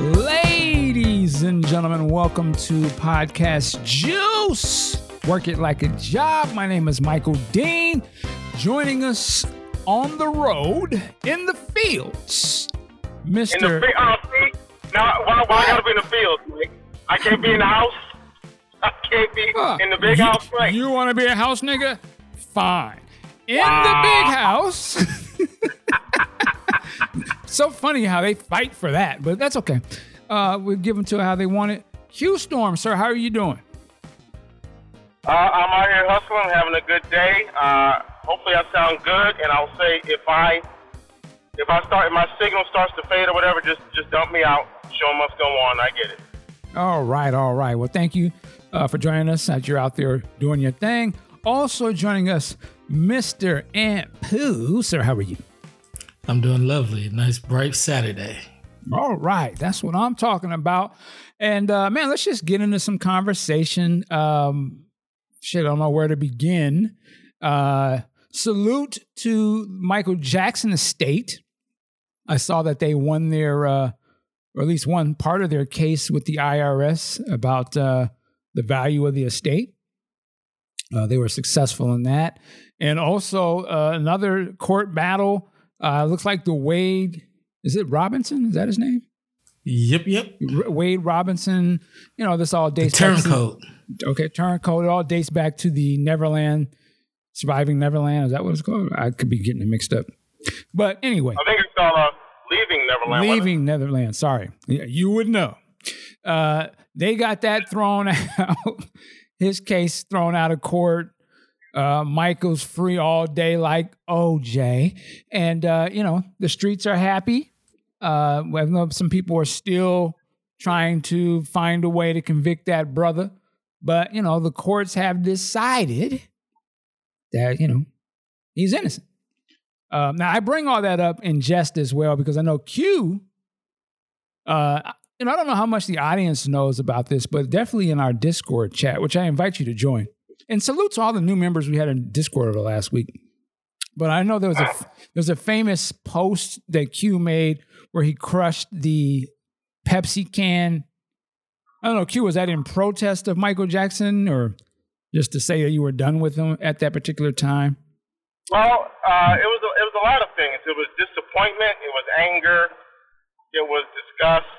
Ladies and gentlemen, welcome to Podcast Juice. Work it like a job. My name is Michael Dean. Joining us on the road in the fields, Mr. In the. Uh, see? Now, why, why I gotta be in the field? I can't be in the house. I can't be in the big you, house. Right? You want to be a house nigga? Fine. In Wow. the big house. so funny how they fight for that, but that's okay. Uh, we give them to how they want it. Qstorm, sir, how are you doing? Uh, I'm out here hustling, having a good day. Uh, hopefully, I sound good, and I'll say if I if I start if my signal starts to fade or whatever, just just dump me out. Show 'em what's going on. I get it. All right, all right. Well, thank you uh, for joining us as you're out there doing your thing. Also joining us, Mr. Ant Pooh. Sir, how are you? I'm doing lovely. Nice bright Saturday. All right, that's what I'm talking about. And uh, man, let's just get into some conversation. Um, shit, I don't know where to begin. Uh, salute to Michael Jackson Estate. I saw that they won their, uh, or at least one part of their case with the IRS about uh, the value of the estate. Uh, they were successful in that. And also uh, another court battle. Uh, looks like the Wade, is it Robinson? Is that his name? Yep, yep. R- Wade Robinson. You know, this all The dates back to- turncoat. Okay, turncoat. It all dates back to the Neverland, surviving Neverland. Is that what it's called? I could be getting it mixed up. But anyway, I think it's called uh, leaving Neverland. leaving Netherlands. Sorry, Yeah, you would know. Uh, they got that thrown out. His case thrown out of court. Uh, Michael's free all day like OJ, and uh, you know the streets are happy. Uh, some people are still trying to find a way to convict that brother, but you know the courts have decided that you know he's innocent. Um, now I bring all that up in jest as well because I know Q. Uh, and I don't know how much the audience knows about this, but definitely in our Discord chat, which I invite you to join. And salute to all the new members we had in Discord over the last week. But I know there was a there's a famous post that Q made where he crushed the Pepsi can. I don't know, Q, was that in protest of Michael Jackson or just to say that you were done with him at that particular time? Well, uh, it was a, it was a lot of things. It was disappointment. It was anger. It was disgust.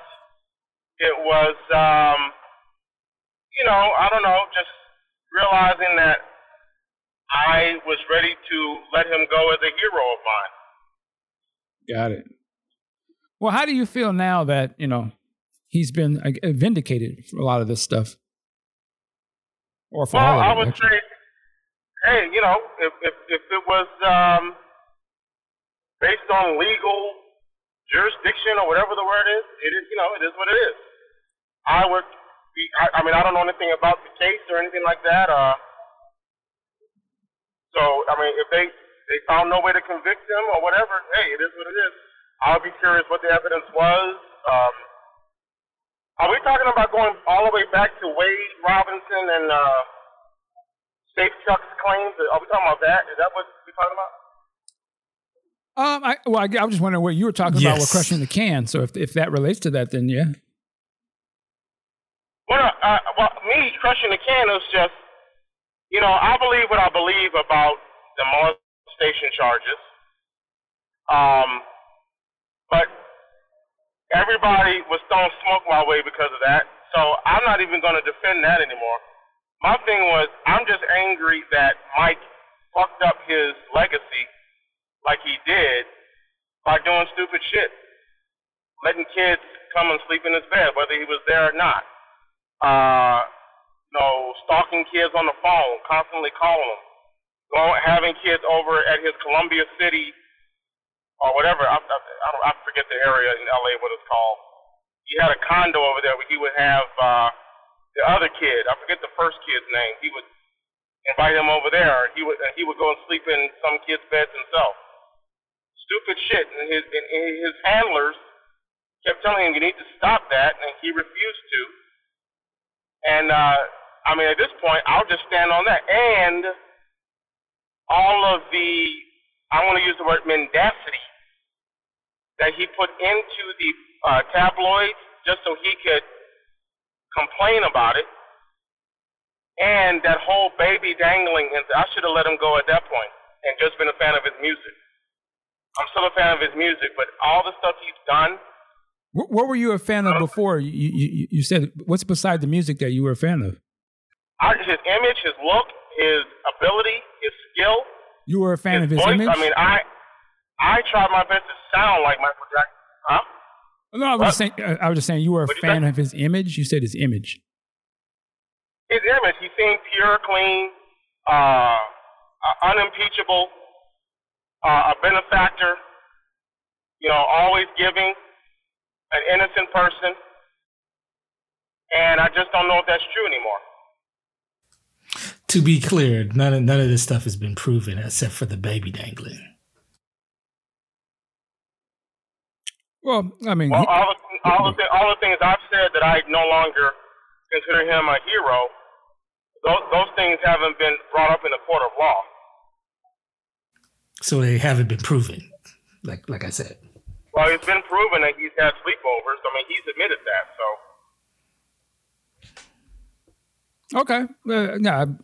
It was, um, you know, I don't know, just realizing that I was ready to let him go as a hero of mine. Got it. Well, how do you feel now that, you know, he's been uh, vindicated for a lot of this stuff? Or for Well, all I of it, would actually. say, hey, you know, if if, if it was um, based on legal jurisdiction or whatever the word is, it is, you know, it is what it is. I would be. I, I mean, I don't know anything about the case or anything like that. Uh, so I mean, if they they found no way to convict him or whatever, hey, it is what it is. I'll be curious what the evidence was. Um, are we talking about going all the way back to Wade Robinson and uh, Safe Chuck's claims? Are we talking about that? Is that what we're talking about? Um, I, well, I, I was just wondering what you were talking about with crushing the can. So if, if that relates to that, then yeah. Well, uh, well, me crushing the can is just, you know, I believe what I believe about the molestation charges. Um, but everybody was throwing smoke my way because of that. So I'm not even going to defend that anymore. My thing was, I'm just angry that Mike fucked up his legacy like he did by doing stupid shit. Letting kids come and sleep in his bed, whether he was there or not uh, you know, stalking kids on the phone, constantly calling them, going, having kids over at his Columbia City or whatever. I, I, I, don't, I forget the area in LA what it's called. He had a condo over there where he would have uh, the other kid. I forget the first kid's name. He would invite him over there. He would he would go and sleep in some kid's beds himself. Stupid shit. And his and his handlers kept telling him you need to stop that, and he refused to. And uh, I mean, at this point, I'll just stand on that. And all of the, I want to use the word mendacity that he put into the uh, tabloids just so he could complain about it. And that whole baby dangling, I should have let him go at that point and just been a fan of his music. I'm still a fan of his music, but all the stuff he's done. What, what were you a fan of before? You, you, you said what's beside the music that you were a fan of? I, his image, his look, his ability, his skill. You were a fan his of his voice. image. I mean, I I tried my best to sound like Michael Jackson. Huh? no, I was just saying. uh, I was just saying you were a What'd fan of his image. You said his image. His image. He seemed pure, clean, uh, uh, unimpeachable, uh, a benefactor. You know, always giving, an innocent person. And I just don't know if that's true anymore. To be clear, none of none of this stuff has been proven except for the baby dangling. Well, I mean, Well, he- all the, all the, all the things I've said that I no longer consider him a hero, those, those things haven't been brought up in a court of law. So they haven't been proven. Like like I said. Well, it's been proven that he's had sleepovers. I mean, he's admitted that. So Okay. Uh, no,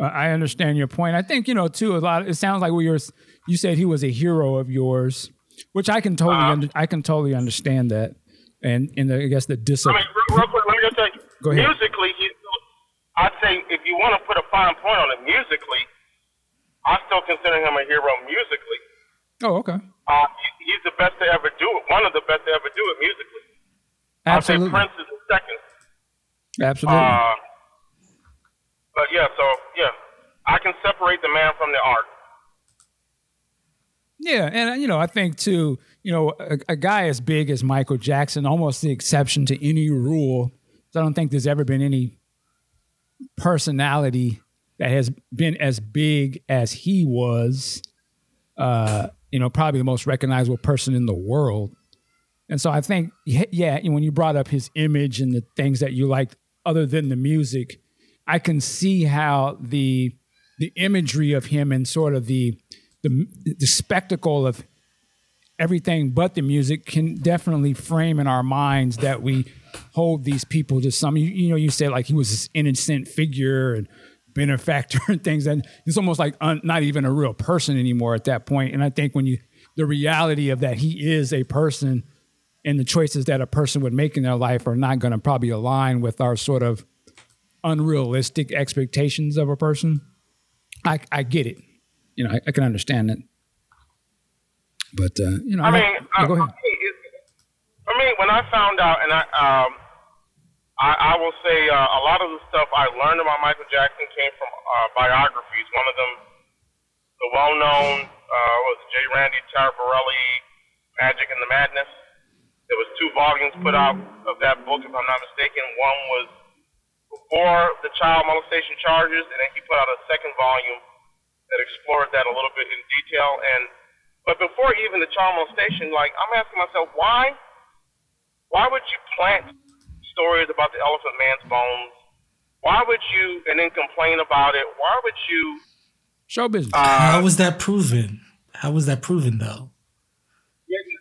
I understand your point. I think you know too. A lot. It sounds like we were. You said he was a hero of yours, which I can totally. Uh-huh. under, I can totally understand that, and in the, I guess the I discipline. mean, real, real quick, let me just say, Go ahead. musically, he, I'd say if you want to put a fine point on it, musically, I still consider him a hero musically. Oh, okay. Uh, he's the best to ever do it. One of the best to ever do it musically. Absolutely. I'd say Prince is the second. Absolutely. Uh, but yeah, so yeah, I can separate the man from the art. Yeah, and you know, I think too, you know, a, a guy as big as Michael Jackson, almost the exception to any rule. I don't think there's ever been any personality that has been as big as he was. Uh, you know, probably the most recognizable person in the world. And so I think, yeah, when you brought up his image and the things that you liked other than the music, I can see how the the imagery of him and sort of the the, the spectacle of everything but the music can definitely frame in our minds that we hold these people to some you, you know you said like he was this innocent figure and benefactor and things and it's almost like un, not even a real person anymore at that point. And i think when you the reality of that he is a person and the choices that a person would make in their life are not going to probably align with our sort of unrealistic expectations of a person. I i get it. You know i, I can understand it but uh, you know I don't- mean, uh, go ahead. I mean, when I found out, and I, um, I, I will say uh, a lot of the stuff I learned about Michael Jackson came from uh, biographies. One of them, the well-known, uh, was J. Randy Taraborelli, Magic and the Madness. There was two volumes put out of that book, if I'm not mistaken. One was before the child molestation charges, and then he put out a second volume that explored that a little bit in detail. And but before even the child molestation, like I'm asking myself, why, why would you plant stories about the Elephant Man's bones? Why would you and then complain about it? Why would you? show business Uh, How was that proven? How was that proven though? getting,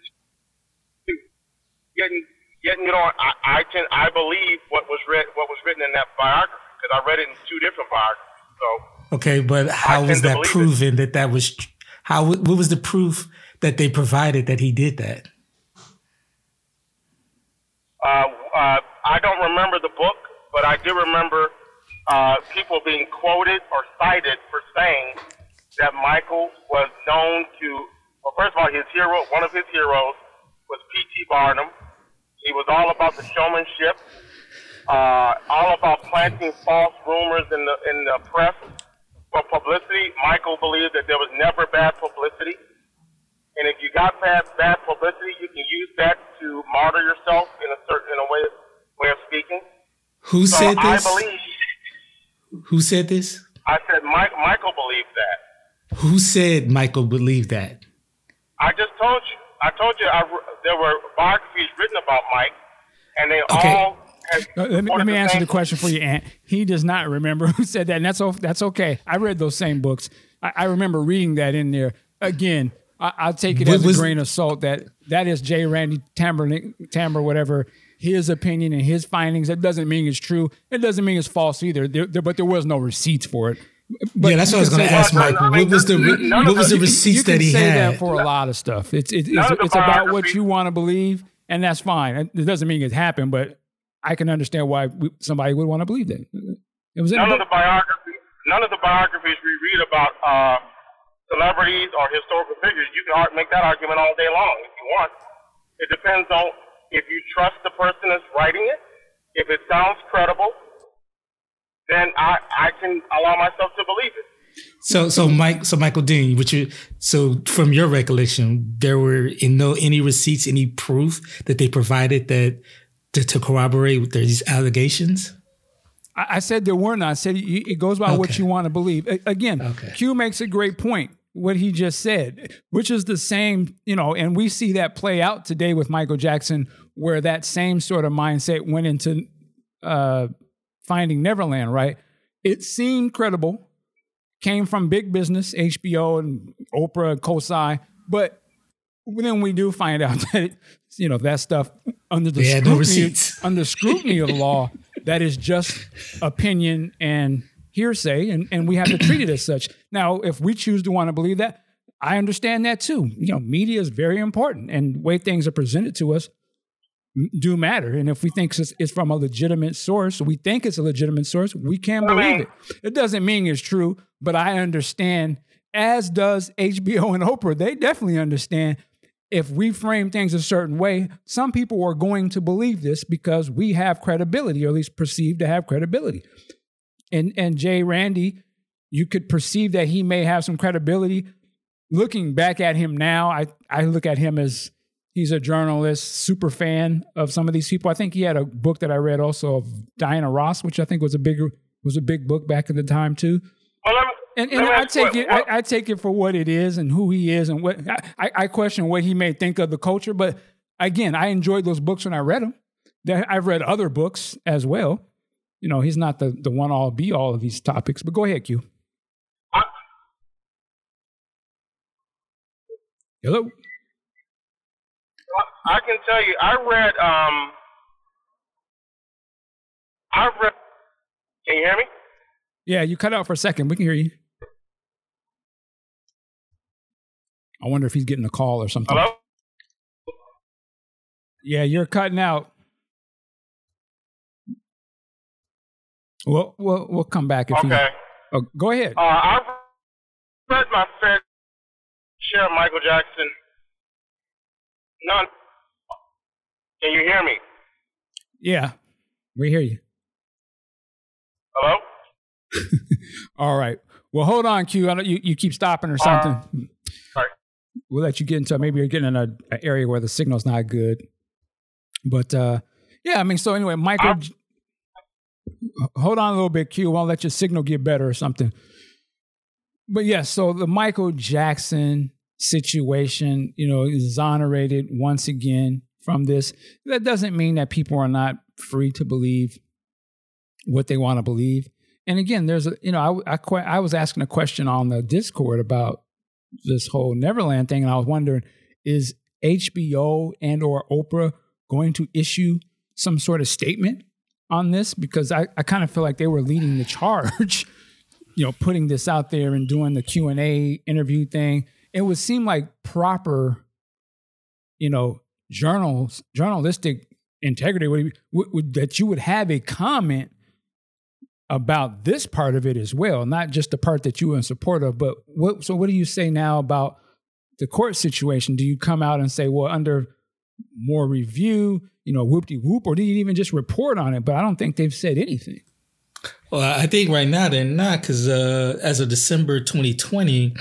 getting, getting, you know, I, I tend, I believe what was read, what was written in that biography because I read it in two different biographies. So. Okay, but how was that believe it. proven that that was how what was the proof that they provided that he did that? Uh, uh, I don't remember the book, but I do remember uh, people being quoted or cited for saying that Michael was known to. Well, first of all, his hero, one of his heroes, was P.T. Barnum. He was all about the showmanship, uh, all about planting false rumors in the in the press for publicity. Michael believed that there was never bad publicity. And if you got bad bad publicity, you can use that to martyr yourself in a certain in a way way of speaking. Who So said I this? believe Who said this? I said Mike, Michael believed that. Who said Michael believed that? I just told you. I told you I, there were biographies written about Mike, and they Okay. all. Uh, let me, let me the answer the question for you, Aunt. He does not remember who said that, and that's that's okay. I read those same books. I, I remember reading that in there. Again, I, I'll take it What as was- a grain of salt that that is J. Randy Tamber, Tamber, whatever his opinion and his findings. That doesn't mean it's true. It doesn't mean it's false either. There, there, but there was no receipts for it. But yeah, that's what I was going to ask, Mike. What was the what was the receipts that he say had? That for a lot of stuff, it's it's, it's, it's about what you want to believe, and that's fine. It doesn't mean it happened, but I can understand why somebody would want to believe that. It was none of the biographies. None of the biographies we read about uh, celebrities or historical figures. You can make that argument all day long if you want. It depends on if you trust the person that's writing it. If it sounds credible, then I, I can allow myself to believe it. So so Mike so Michael Dean, which you so from your recollection, there were in no any receipts, any proof that they provided that to, to corroborate these allegations? I, I said there were not. I said it goes by okay. what you want to believe. Again, okay. Q makes a great point. What he just said, which is the same, you know, and we see that play out today with Michael Jackson, where that same sort of mindset went into uh, Finding Neverland, right? It seemed credible, came from big business, HBO and Oprah and Kosai, but then we do find out that you know that stuff under the scrutiny, no under scrutiny of law that is just opinion and hearsay, and, and we have to treat it as such. Now, if we choose to want to believe that, I understand that too. You know, media is very important, and the way things are presented to us do matter. And if we think it's, from a legitimate source, we think it's a legitimate source, we can't believe it. It doesn't mean it's true, but I understand, as does HBO and Oprah. They definitely understand if we frame things a certain way, some people are going to believe this because we have credibility, or at least perceived to have credibility. And and Jay Randy, you could perceive that he may have some credibility. Looking back at him now, I, I look at him as he's a journalist, super fan of some of these people. I think he had a book that I read also of Diana Ross, which I think was a bigger was a big book back at the time too. Well, and, and I take what, it, what? I, I, take it for what it is and who he is and what I, I question what he may think of the culture. But again, I enjoyed those books when I read them. I've read other books as well. You know, he's not the the one all be all of these topics. But go ahead, Q. Hello. I can tell you, I read. Um, I read. Can you hear me? Yeah, you cut out for a second. We can hear you. I wonder if he's getting a call or something. Hello? Yeah, you're cutting out. We'll we'll, we'll come back if okay. you. Oh, go ahead. Uh, I've read my fair share of Michael Jackson. None. Can you hear me? Yeah, we hear you. Hello. All right. Well, hold on, Q. I don't, you, you keep stopping or something. Uh, we'll let you get into maybe you're getting in an area where the signal's not good. But uh, yeah, I mean, so anyway, Michael, uh, hold on a little bit, Q. I'll let your signal get better or something. But yeah, so the Michael Jackson situation, you know, is exonerated once again from this. That doesn't mean that people are not free to believe what they want to believe. And again, there's a, you know, I, I, I was asking a question on the Discord about this whole Neverland thing, and I was wondering, is HBO and or Oprah going to issue some sort of statement on this? Because I, I kind of feel like they were leading the charge, you know, putting this out there and doing the Q and A interview thing. It would seem like proper, you know, journals journalistic integrity would, would, would, that you would have a comment about this part of it as well, not just the part that you were in support of. But what? So, what do you say now about the court situation? Do you come out and say, well, under more review, you know, whoop de whoop, or you even just report on it? But I don't think they've said anything. Well, I think right now they're not because uh, as of December 2020,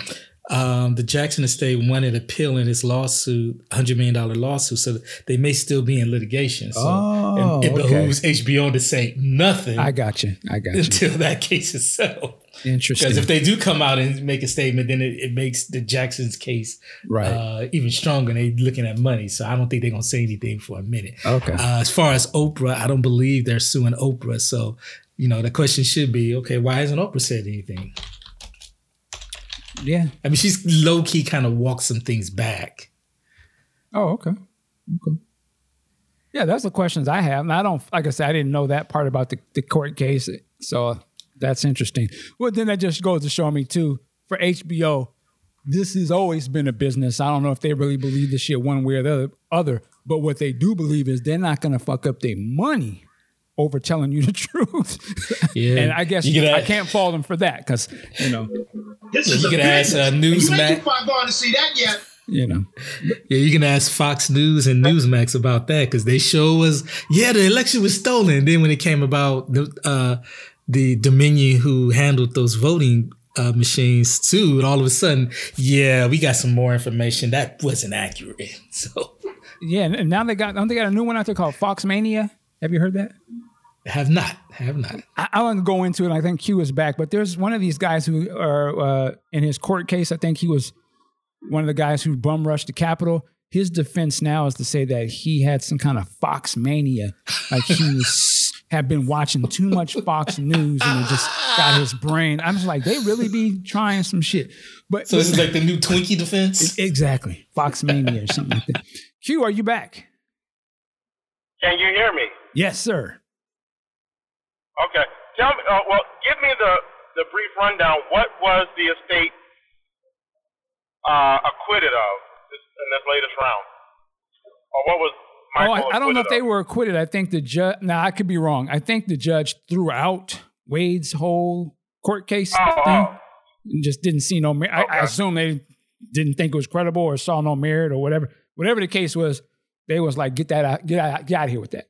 um, the Jackson estate wanted appeal in this lawsuit, $100 million lawsuit. So they may still be in litigation. So oh, it, it okay. behooves HBO to say nothing. I got you. I got you. Until that case is settled. Interesting. Because if they do come out and make a statement, then it, it makes the Jackson's case right. Uh, even stronger. They're looking at money. So I don't think they're going to say anything for a minute. Okay. Uh, as far as Oprah, I don't believe they're suing Oprah. So, you know, the question should be okay, why hasn't Oprah said anything? Yeah. I mean, she's low key kind of walked some things back. Oh, okay. Okay. Yeah, that's the questions I have. And I don't, like I said, I didn't know that part about the, the court case. So that's interesting. Well, then that just goes to show me, too, for HBO, this has always been a business. I don't know if they really believe this shit one way or the other, but what they do believe is they're not going to fuck up their money over telling you the truth. Yeah. and I guess You could I add- can't fault them for that because, you know, This You is a could ask, uh, And you ain't Newsmax- too gone to see that yet. you know, Yeah, you can ask Fox News and Newsmax about that because they show was yeah the election was stolen. Then when it came about the uh, the Dominion who handled those voting uh, machines too, and all of a sudden, yeah, we got some more information that wasn't accurate. So yeah. And now they got, don't they got a new one out there called Fox Mania? Have you heard that? Have not, have not. I, I want to go into it. I think Q is back, but there's one of these guys who are uh, in his court case. I think he was one of the guys who bum rushed the Capitol. His defense now is to say that he had some kind of Fox mania, like he was had been watching too much Fox News and it just got his brain. I'm just like, they really be trying some shit. But So this is like the new Twinkie defense. exactly Fox mania or something like that. Q, are you back? Can you hear me? Yes, sir. Okay. Tell me. Uh, well, give me the the brief rundown. What was the estate uh, acquitted of this, in this latest round, or what was? Oh, I, I don't know if acquitted they were acquitted. I think the judge. Now I could be wrong. I think the judge threw out Wade's whole court case Oh, thing oh. and just didn't see no. Mer- I, I assume they didn't think it was credible or saw no merit or whatever. Whatever the case was, they was like, get that out, get out, get out of here with that.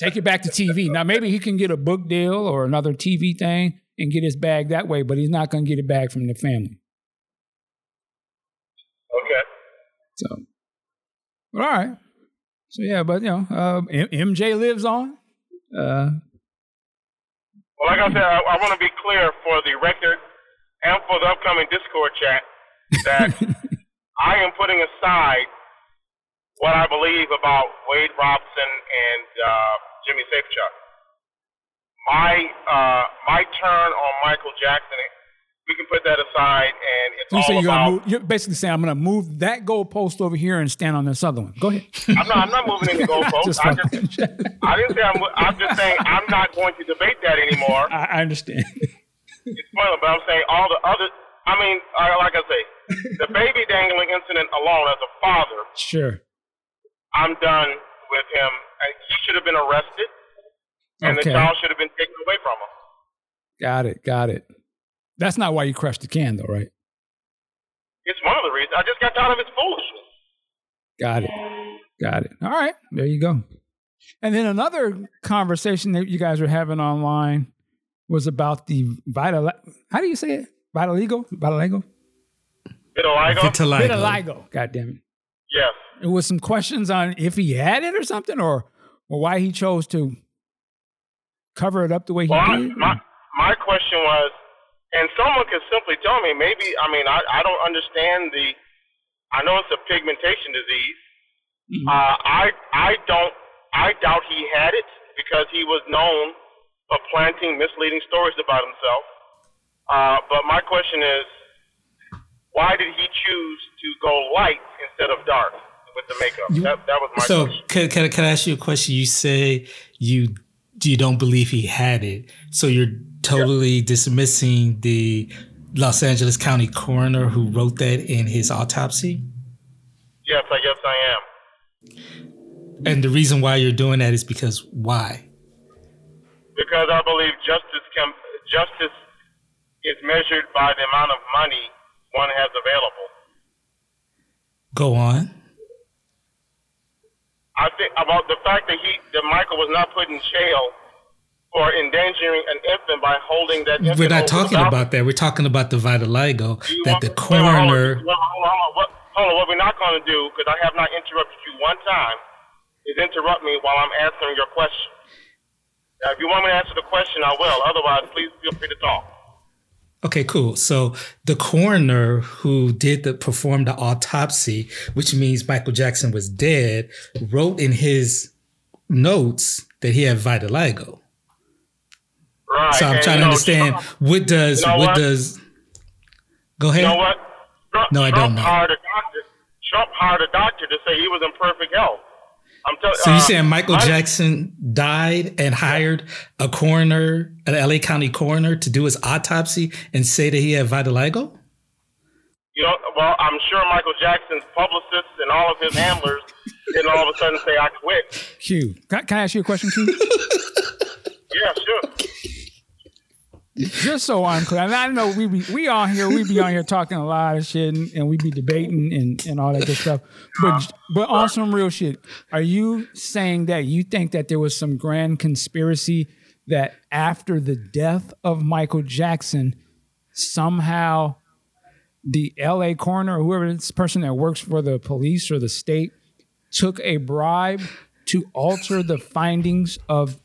Take it back to TV. Now maybe he can get a book deal or another TV thing and get his bag that way, but he's not going to get it back from the family. Okay. So, all right. So yeah, but you know, uh, M- MJ lives on. Uh, Well, like I said, I, I want to be clear for the record and for the upcoming Discord chat that I am putting aside what I believe about Wade Robson and uh, Jimmy Safechuck. My uh, my turn on Michael Jackson, we can put that aside, and it's you say all you're, about. move, you're basically saying I'm going to move that goalpost over here and stand on this other one. Go ahead. I'm not. I'm not moving any goalposts. Just I, just, I didn't say I'm. I'm just saying I'm not going to debate that anymore. I, I understand. It's spoiler, but I'm saying all the other. I mean, uh, like I say, the baby dangling incident alone, as a father, sure. I'm done with him. He should have been arrested, and Okay. the child should have been taken away from him. Got it. Got it. That's not why you crushed the can, though, right? It's one of the reasons. I just got tired of his foolishness. Got it. Got it. All right. There you go. And then another conversation that you guys were having online was about the vital. How do you say it? Vitiligo? Vitiligo? Vitiligo? Vitiligo. Vitiligo. God damn it. Yes. It was some questions on if he had it or something, or or why he chose to cover it up the way he Well, I, did. my my question was, and someone could simply tell me. Maybe I mean I I don't understand the. I know it's a pigmentation disease. Mhm. Uh, I I don't I doubt he had it because he was known for planting misleading stories about himself. Uh, but my question is, why did he choose to go light instead of dark with the makeup? that, that was my So question. can, can, I- can I ask you a question? You say you you don't believe he had it, so you're totally dismissing the Los Angeles County coroner who wrote that in his autopsy. Yes, I guess I am. And the reason why you're doing that is because why? because I believe justice can justice is measured by the amount of money one has available. Go on. I think about the fact that he that Michael was not put in jail for endangering an infant by holding that infant. We're not talking about that. We're talking about the vitiligo that the wait, wait, hold on. coroner. Hold on, hold on, What, hold on, what we're not going to do, because I have not interrupted you one time, is interrupt me while I'm answering your question. Now, if you want me to answer the question, I will. Otherwise, please feel free to talk. Okay, cool. So the coroner who did the performed the autopsy, which means Michael Jackson was dead, wrote in his notes that he had vitiligo. Right. So I'm and, trying to know, understand Trump- what does You know what, what? does Go ahead. You know what? Trump, No, I don't Trump know. Hired a doctor. Trump hired a doctor to say he was in perfect health. I'm telling. So you uh, saying Michael I- Jackson died and hired a coroner, an LA County coroner, to do his autopsy and say that he had vitiligo? You know, well, I'm sure Michael Jackson's publicists and all of his handlers didn't all of a sudden say, "I quit." Q, can, can I ask you a question, Q? Yeah, sure. Just so I'm clear, and I know we be we on here, we be on here talking a lot of shit, and, and we be debating and, and all that good stuff. But but on some real shit, are you saying that you think that there was some grand conspiracy that after the death of Michael Jackson, somehow the L.A. coroner or whoever this person that works for the police or the state took a bribe to alter the findings of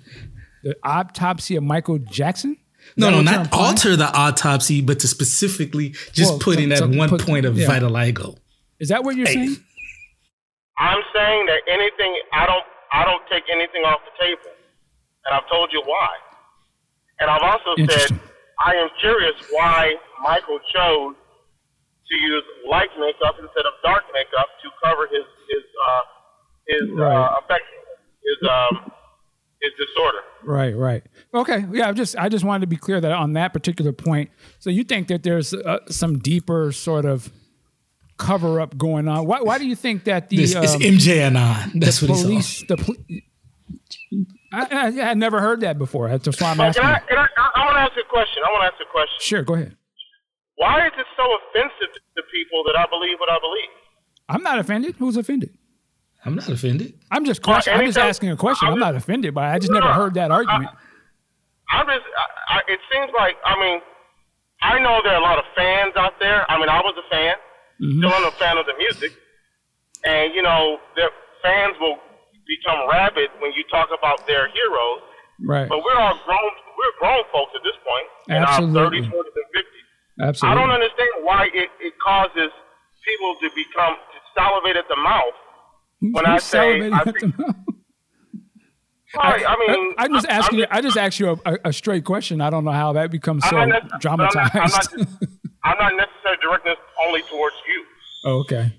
the autopsy of Michael Jackson? Is No, no, not implying? alter the autopsy, but to specifically just Well, put in that to- to one put- point of yeah. vitiligo. Is that what you're Hey. saying? I'm saying that anything I don't I don't take anything off the table, and I've told you why. And I've also said I am curious why Michael chose to use light makeup instead of dark makeup to cover his his uh, his Right. uh, affection, his um his disorder. Right, right. Okay, yeah. I just I just wanted to be clear that on that particular point. So you think that there's uh, some deeper sort of cover up going on? Why, why do you think that the This um, is MJ Anon. That's what he's on. police the pol- I, I, I had never heard that before. That's why I'm But asking. can I, can I, I, I want to ask you a question. I want to ask you a question. Sure, go ahead. Why is it so offensive to people that I believe what I believe? I'm not offended. Who's offended? I'm not offended. I'm just question. I'm just asking a question. I'm not offended by. it. I just No, never heard that argument. I'm just. I, I, it seems like. I mean, I know there are a lot of fans out there. I mean, I was a fan. Still, I'm a fan of the music. And you know, the fans will become rabid when you talk about their heroes. Right. But we're all grown. We're grown folks at this point in Absolutely. our 30s, 40s, and 50s. I don't understand why it, it causes people to become to salivate at the mouth. When I say, I think? Right, I mean, I just I'm- asked I'm you. I just asked you a, a, a straight question. I don't know how that becomes I'm so not nec- I'm not- dramatized. I'm not, I'm not necessarily directing this only towards you. Oh, okay.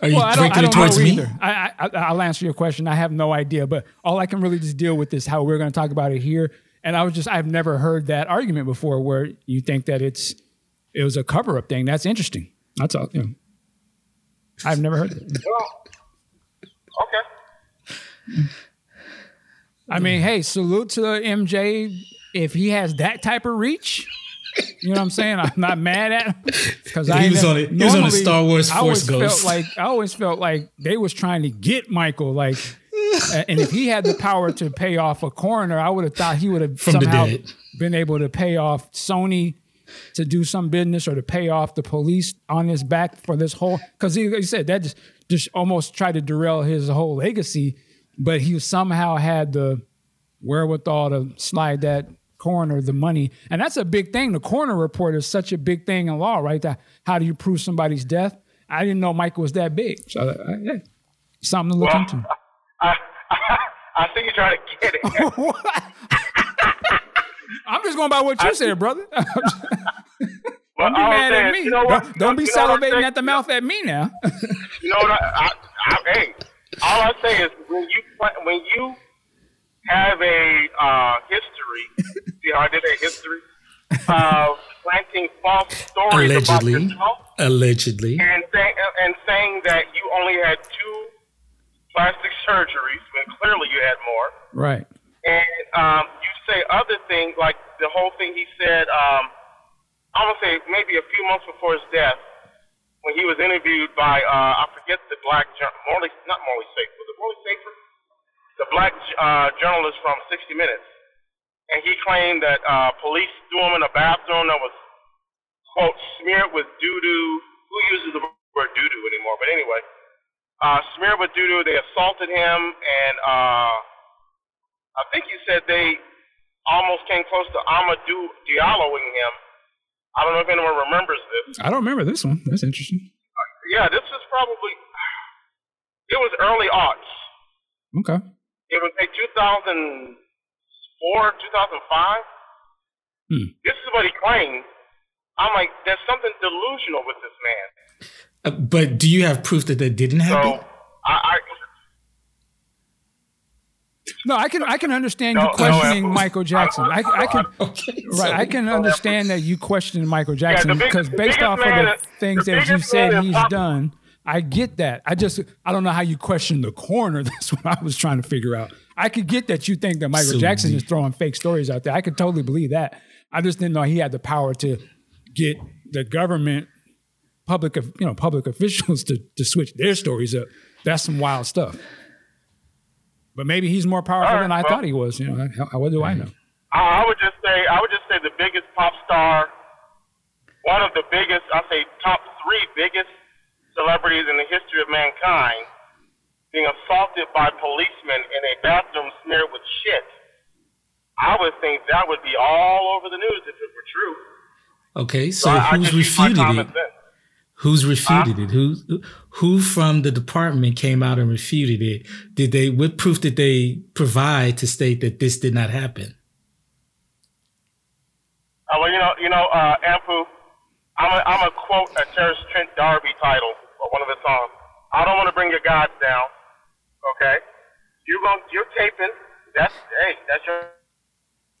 Are you Well, I don't, I directing it don't know towards me? either. I, I, I'll answer your question. I have no idea, but all I can really just deal with is how we're going to talk about it here. And I was just, I've never heard that argument before, where you think that it's, it was a cover up thing. That's interesting. That's all. You know. I've never heard that. Well, okay. I mean, hey, salute to MJ if he has that type of reach. You know what I'm saying? I'm not mad at him because I He was never- on it- he was on the Star Wars Force I always Ghost. Felt like I always felt like they was trying to get Michael. Like, and if he had the power to pay off a coroner, I would have thought he would have somehow been able to pay off Sony to do some business or to pay off the police on his back for this whole because he, he said that just just almost tried to derail his whole legacy, but he somehow had the wherewithal to slide that coroner the money, and that's a big thing. The coroner report is such a big thing in law, right? That how do you prove somebody's death? I didn't know Michael was that big, so uh, yeah, something to look Well, into. I, I see you trying to get it. I'm just going by what you said, brother. Don't be mad saying, at me. You know what? Don't, don't be You know what I'm salivating at the mouth at me now. You know what? I, I, I, hey, all I say is when you when you have a uh, history, see how I did that history of planting false stories Allegedly. about yourself Allegedly. and saying and saying that you only had two plastic surgeries when clearly you had more. right. and um, you say other things like the whole thing he said. Um, I'm gonna say maybe a few months before his death, when he was interviewed by uh, I forget the black Morley, not Morley Safer, was it Morley Safer? The black uh, journalist from 60 Minutes, and he claimed that uh, police threw him in a bathroom that was quote smeared with doo doo. Who uses the word doo doo anymore? But anyway, uh, smeared with doo doo. They assaulted him and. Uh, I think you said they almost came close to Amadou Dialloing him. I don't know if anyone remembers this. I don't remember this one. That's interesting. Yeah, this is probably it was early aughts. Okay. It was like 2004, 2005. Hmm. This is what he claimed. I'm like, there's something delusional with this man. Uh, but do you have proof that that didn't happen? So I, I No, I can I can understand No, you questioning uh, Michael Jackson. I, I can okay. right. so- I can understand that you question Michael Jackson the big- because based off of the is- things the that you said he's pop- done. I get that. I just I don't know how you question the coroner. That's what I was trying to figure out. I could get that you think that Michael So Jackson deep. is throwing fake stories out there. I could totally believe that. I just didn't know he had the power to get the government, public, you know, public officials to to switch their stories up. That's some wild stuff. But maybe he's more powerful All right, than I well- thought he was. You know, how, what do I know? I I would just say I would just say the biggest pop star, one of the biggest, I say top three biggest celebrities in the history of mankind, being assaulted by policemen in a bathroom smeared with shit. I would think that would be all over the news if it were true. Okay, so I, I who's just use my refuted common it? Who's refuted it? Who who from the department came out and refuted it? Did they what proof did they provide to state that this did not happen? Uh, well, you know, you know, uh, Ampu, I'm a, I'm a quote a Terence Trent D'Arby title for one of his songs. I don't want to bring your gods down, okay? you're going you're taping. That's hey, that's your.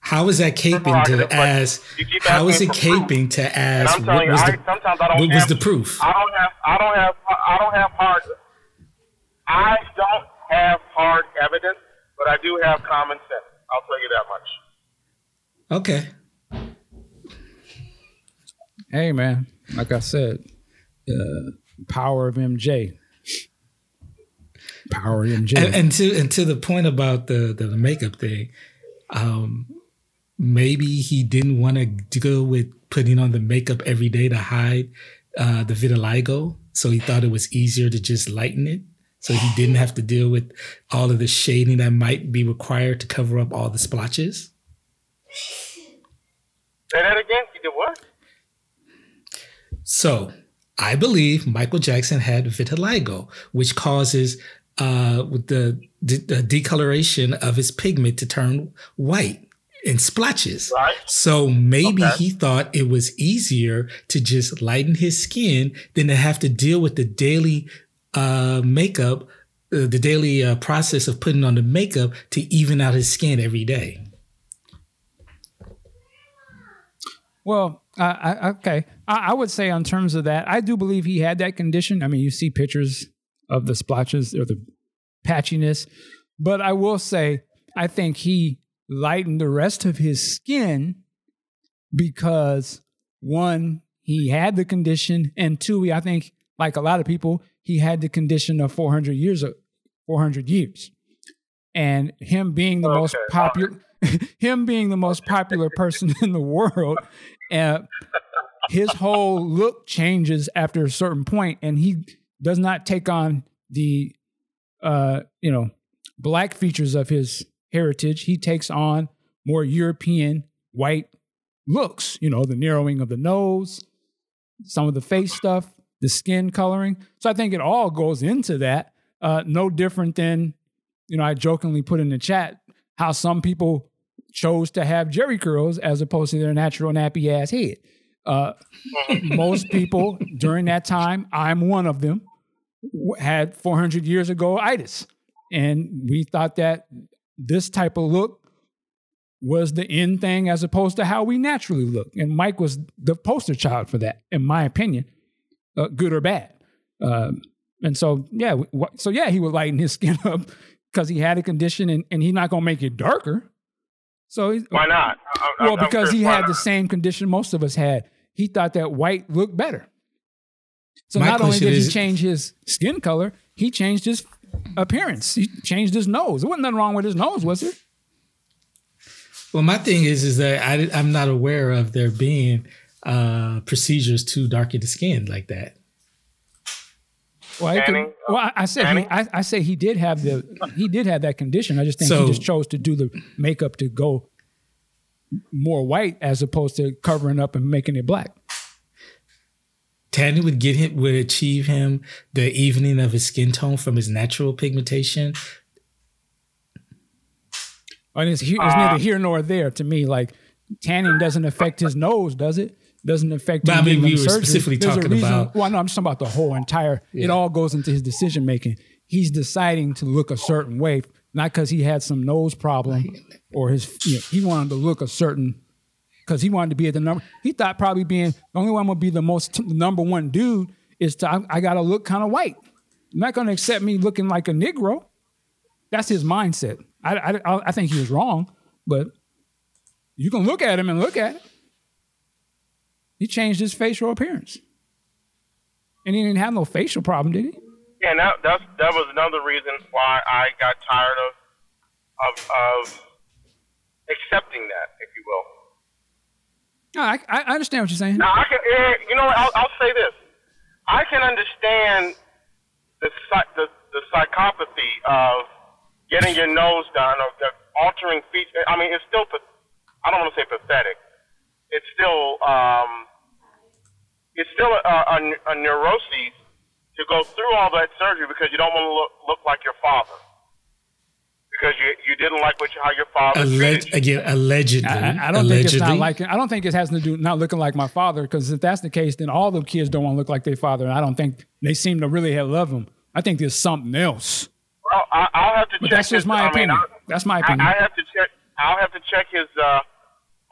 How is that caping to but ask? How is it for proof. caping to And ask? I'm telling What you, was I, the sometimes I don't what was the proof? I don't have. I don't have. I don't have hard. I don't have hard evidence, but I do have common sense. I'll tell you that much. Okay, Hey man, like I said, uh, power of MJ. Power of MJ. and, and to and to the point about the the makeup thing, um, maybe he didn't want to go with putting on the makeup every day to hide uh, the vitiligo, so he thought it was easier to just lighten it, so he didn't have to deal with all of the shading that might be required to cover up all the splotches. Say that again. You did what? So I believe Michael Jackson had vitiligo, which causes uh, with the, the, the decoloration of his pigment to turn white in splotches. Right. So maybe Okay. he thought it was easier to just lighten his skin than to have to deal with the daily uh, makeup, uh, the daily uh, process of putting on the makeup to even out his skin every day. Well, I, I, okay. I, I would say, on terms of that, I do believe he had that condition. I mean, you see pictures of the splotches or the patchiness, but I will say, I think he lightened the rest of his skin because one, he had the condition, and two, I think, like a lot of people, he had the condition of 400 years, of 400 years, and him being the most popular, him being the most popular person in the world, uh, his whole look changes after a certain point, and he does not take on the, uh, you know, black features of his heritage. He takes on more European white looks. You know, the narrowing of the nose, some of the face stuff, the skin coloring. So I think it all goes into that. Uh, no different than, you know, I jokingly put in the chat how some people chose to have Jheri curls as opposed to their natural nappy ass head. Uh, most people during that time, I'm one of them, had 400 years ago itis. And we thought that this type of look was the end thing as opposed to how we naturally look. And Mike was the poster child for that, in my opinion, uh, good or bad. Um, and so, yeah, w- w- so yeah, he would lighten his skin up because he had a condition and, and he's not going to make it darker. So, he, Why not? I- I- well, I'm because curious he why had the same condition most of us had. He thought that white looked better. So My not only question did he change his skin color, he changed his appearance. He changed his nose. There wasn't nothing wrong with his nose, was there? Well, my thing is, is that I, I'm not aware of there being uh, procedures to darken the skin like that. Well, he could- well, I, I said he, I, I say he did have the he did have that condition. I just think So- he just chose to do the makeup to go more white as opposed to covering up and making it black. Tanning would get him, would achieve him the evening of his skin tone from his natural pigmentation. And it's, it's Uh, neither here nor there to me. Like tanning doesn't affect his nose, does it? doesn't affect. But him I mean, we were surgery. specifically There's talking reason- about- Well, no, I'm just talking about the whole entire. It all goes into his decision making. He's deciding to look a certain way, not because he had some nose problem or his. You know, he wanted to look a certain because he wanted to be at the number. He thought probably being the only one would be the most the number one dude is to I, I got to look kind of white. You're not to accept me looking like a Negro. That's his mindset. I, I, I think he was wrong, but you can look at him and look at it. He changed his facial appearance. And he didn't have no facial problem, did he? Yeah, that that's, that was another reason why I got tired of of of accepting that, if you will. No, I, I understand what you're saying. Now I can, eh, you know, I'll, I'll say this: I can understand the the the psychopathy of getting your nose done or the altering features. I mean, it's still, I don't want to say pathetic. It's still, um, it's still a, a, a neuroses to go through all that surgery because you don't want to look look like your father. Because you you didn't like what you, how your father treated Alleg- again, allegedly. I, I don't think it's not allegedly. like I don't think it has to do not looking like my father because if that's the case, then all the kids don't want to look like their father, and I don't think they seem to really have love him. I think there's something else. Well, I, I'll have to But check. that's just his, my I mean, opinion. I- That's my I, opinion. I have to check. I'll have to check his uh,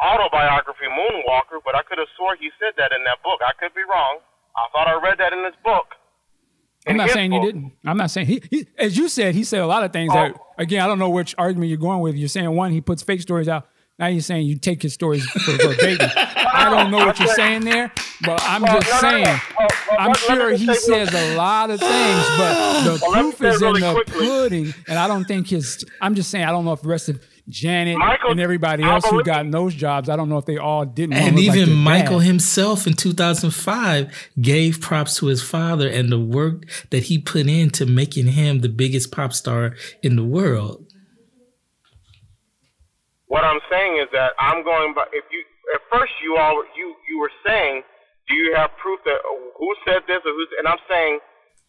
autobiography, Moonwalker. But I could have swore he said that in that book. I could be wrong. I thought I read that in this book. I'm not saying you didn't. I'm not saying he, he. As you said, he said a lot of things that. Oh. Again, I don't know which argument you're going with. You're saying one, he puts fake stories out. Now you're saying you take his stories for verbatim. I don't know what you're saying there, but I'm Well, just no, no, no. saying. Well, well, I'm sure he just say real- says a lot of things, but the proof is in the quickly. pudding. And I don't think his. I'm just saying I don't know if the rest of Janet Michael- and everybody else who got those jobs, I don't know if they all didn't. And look like even Michael dad. himself in 2005 gave props to his father and the work that he put into making him the biggest pop star in the world. What I'm saying is that I'm going by. If you at first you all you you were saying, do you have proof that who said this or who's? And I'm saying,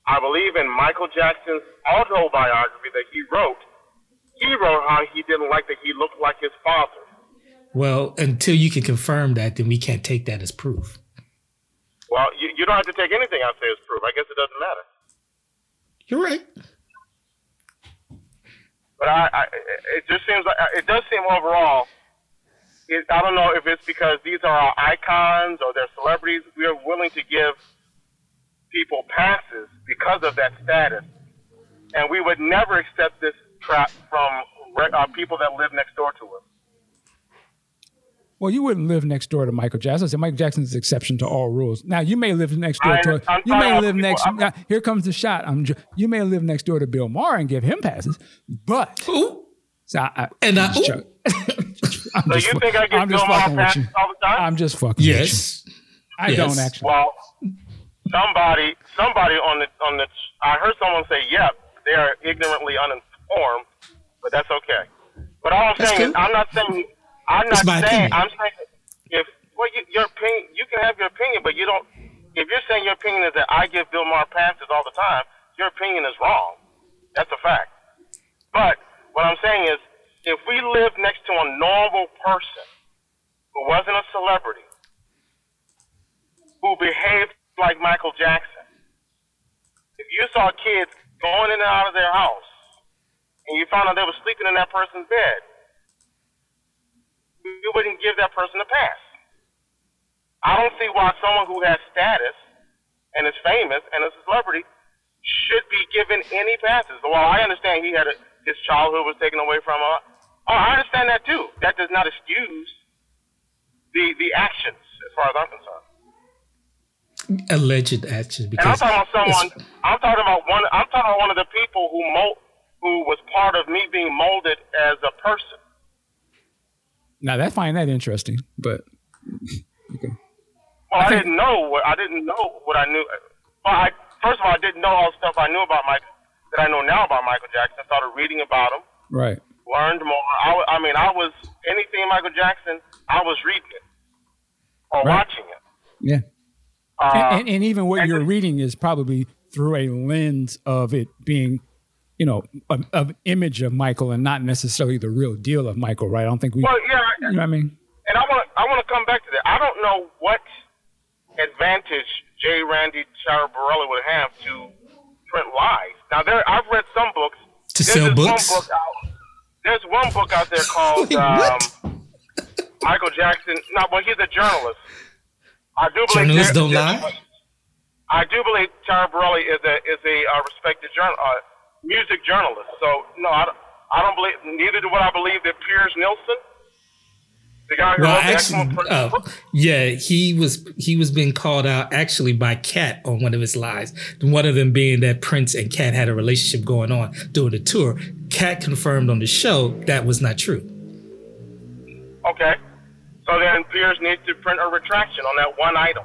I believe in Michael Jackson's autobiography that he wrote. He wrote how he didn't like that he looked like his father. Well, until you can confirm that, then we can't take that as proof. Well, you, you don't have to take anything I say as proof. I guess it doesn't matter. You're right. But I, I it just seems like it does seem overall. It, I don't know if it's because these are our icons or they're celebrities. We are willing to give people passes because of that status, and we would never accept this trap from uh, people that live next door to us. Well, you wouldn't live next door to Michael Jackson. I said Michael Jackson's the exception to all rules. Now, you may live next door I- to. I'm you may live people- next. Now, here comes the shot. I'm. ju- You may live next door to Bill Maher and give him passes, but Ooh. so I, I, And I- I'm just, joking. I'm So just you think I get I'm just Bill Maher fucking passes all the time? I'm just fucking. Yes. with you. I Yes. don't actually. Well, somebody, somebody on the on the. I heard someone say, "Yep, they are ignorantly uninformed," but that's okay. But all I'm That's saying is. I'm not saying, I'm not saying, opinion. I'm saying, if well, you, your opinion, you can have your opinion, but you don't. If you're saying your opinion is that I give Bill Maher passes all the time, your opinion is wrong. That's a fact. But what I'm saying is, if we lived next to a normal person who wasn't a celebrity, who behaved like Michael Jackson. If you saw kids going in and out of their house and you found out they were sleeping in that person's bed, you wouldn't give that person a pass. I don't see why someone who has status and is famous and is a celebrity should be given any passes. While I understand he had a, his childhood was taken away from him, oh, I understand that too. That does not excuse the the actions as far as I'm concerned. Alleged actions Because And I'm talking about someone. I'm talking about one. I'm talking about one of the people who mold, who was part of me being molded as a person. Now that find that interesting, but okay. Well, I, think- didn't know what I didn't know what I knew. Well, I, first of all, I didn't know all the stuff I knew about Mike that I know now about Michael Jackson. I started reading about him, right. learned more. I, I mean, I was anything Michael Jackson. I was reading it or Right. watching it. Yeah. Uh, and, and, and even what and you're reading is probably through a lens of it being, you know, of of image of Michael and not necessarily the real deal of Michael, right? I don't think we, well, yeah, you know what I mean? and I want to I want to come back to that. I don't know what advantage J. Randy Taraborrelli would have to print lies. Now, there I've read some books. To There's sell this books? One book out, there's one book out there called Wait, um. Michael Jackson. No, well, he's a journalist. I do believe Journalists there- don't there's- lie? I do believe Taraborrelli is a is a uh, respected journal, uh, music journalist. So no, I don't, I don't believe. Neither do what I believe that Piers Nilsen, the guy who Well, wrote the actually, book, uh, yeah, he was he was being called out actually by Cat on one of his lies. One of them being that Prince and Cat had a relationship going on during the tour. Cat confirmed on the show that was not true. okay. So then Piers needs to print a retraction on that one item.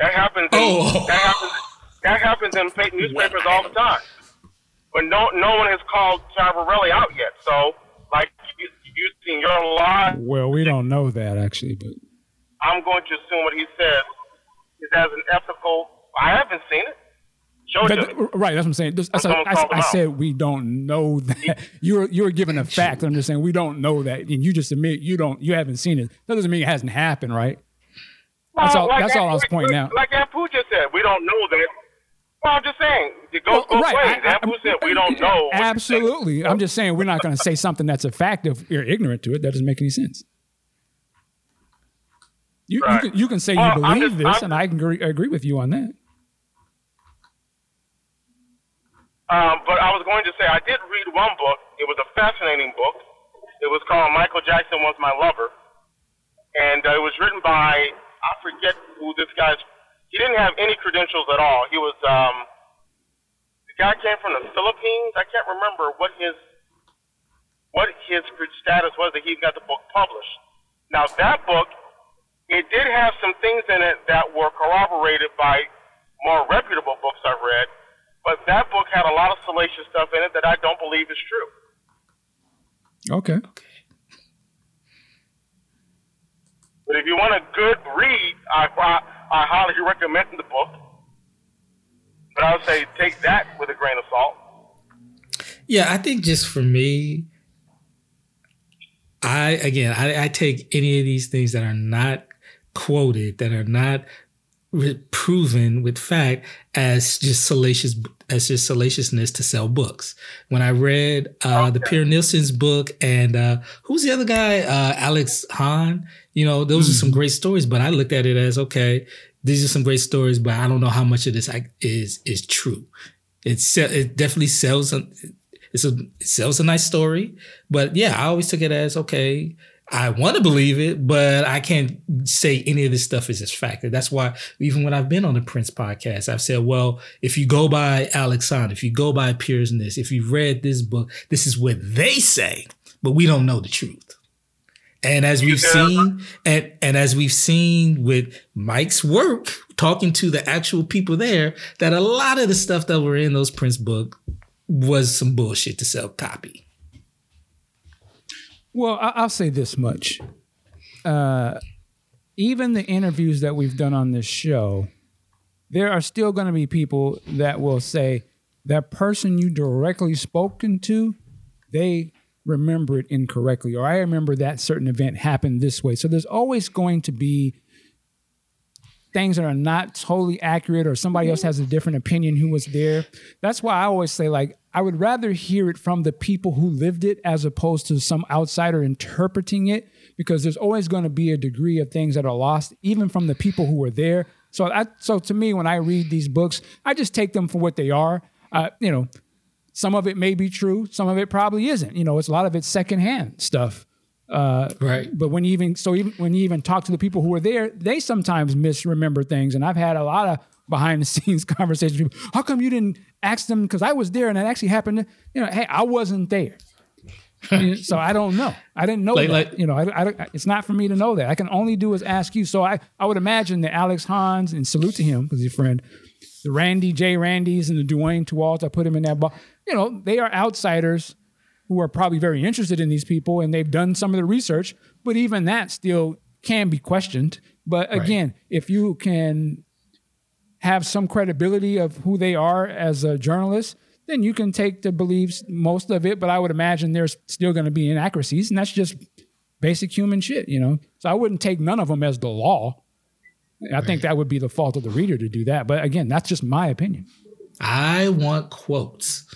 That happens. In, Oh. That happens. That happens in pa- newspapers all the time. But no, no one has called Tara out yet. So, like you seen your lie, Well, we don't know that actually, but I'm going to assume what he said is as an ethical. I haven't seen it. But- right, that's what I'm saying. This- I, said- I, I said we don't know that. You're you're giving a fact. I'm just saying we don't know that, and you just admit you don't. You haven't seen it. That doesn't mean it hasn't happened, right? That's all- like that's all I was pointing like- out. Like Apu just said, we don't know that. Well, I'm just saying, it goes both ways. I- I- said we don't know. what you think. Absolutely. I'm just saying we're not going to say something that's a fact if you're ignorant to it. That doesn't make any sense. You, Right. you can you can say Well, you believe just- this, I'm- and I can agree, agree with you on that. Um, but I was going to say I did read one book. It was a fascinating book. It was called Michael Jackson Was My Lover, and uh, it was written by I forget who this guy's. He didn't have any credentials at all. He was um, the guy came from the Philippines. I can't remember what his what his status was that he got the book published. Now that book, it did have some things in it that were corroborated by more reputable books I've read, but that book had a lot of salacious stuff in it that I don't believe is true. Okay. But if you want a good read, I, I, I highly recommend the book. But I would say take that with a grain of salt. Yeah, I think just for me, I again, I, I take any of these things that are not quoted, that are not proven with fact, as just salacious, as just salaciousness to sell books. When I read uh, the Pierre Nilsen's book and uh, who's the other guy, uh, Alex Hahn, you know, those are some great stories. But I looked at it as okay, these are some great stories, but I don't know how much of this I- is is true. It it definitely sells. A, it's a it sells a nice story, but yeah, I always took it as okay. I want to believe it, but I can't say any of this stuff is just fact. That's why even when I've been on the Prince podcast, I've said, well, if you go by Alexander, if you go by Piers Niss, if you've read this book, this is what they say, but we don't know the truth. And as we've seen, and, and as we've seen with Mike's work, talking to the actual people there, that a lot of the stuff that were in those Prince book was some bullshit to sell copy. Well, I- I'll say this much. Uh, even the interviews that we've done on this show, there are still going to be people that will say that person you directly spoken to, they remember it incorrectly, or I remember that certain event happened this way. So there's always going to be things that are not totally accurate or somebody else has a different opinion who was there. That's why I always say like I would rather hear it from the people who lived it as opposed to some outsider interpreting it because there's always going to be a degree of things that are lost even from the people who were there. So I so to me when I read these books, I just take them for what they are. Uh, you know, some of it may be true, some of it probably isn't. You know, it's a lot of it's secondhand stuff. Uh, Right. but when you even so even when you even talk to the people who were there, they sometimes misremember things. And I've had a lot of behind the scenes conversations. How come you didn't ask them? Because I was there and it actually happened. You know, hey, I wasn't there. So I don't know. I didn't know Like- that. like- you know, I, I, it's not for me to know that. I can only do is ask you. So I, I would imagine that Alex Hahn's and salute to him because he's a friend. The Randy J. Randys and the Duane Tudahl, I put him in that box. You know, they are outsiders who are probably very interested in these people and they've done some of the research, but even that still can be questioned. But again, if you can have some credibility of who they are as a journalist, then you can take the beliefs, most of it. But I would imagine there's still going to be inaccuracies, and that's just basic human shit, you know. So I wouldn't take none of them as the law. I think that would be the fault of the reader to do that. But again, that's just my opinion. I want quotes.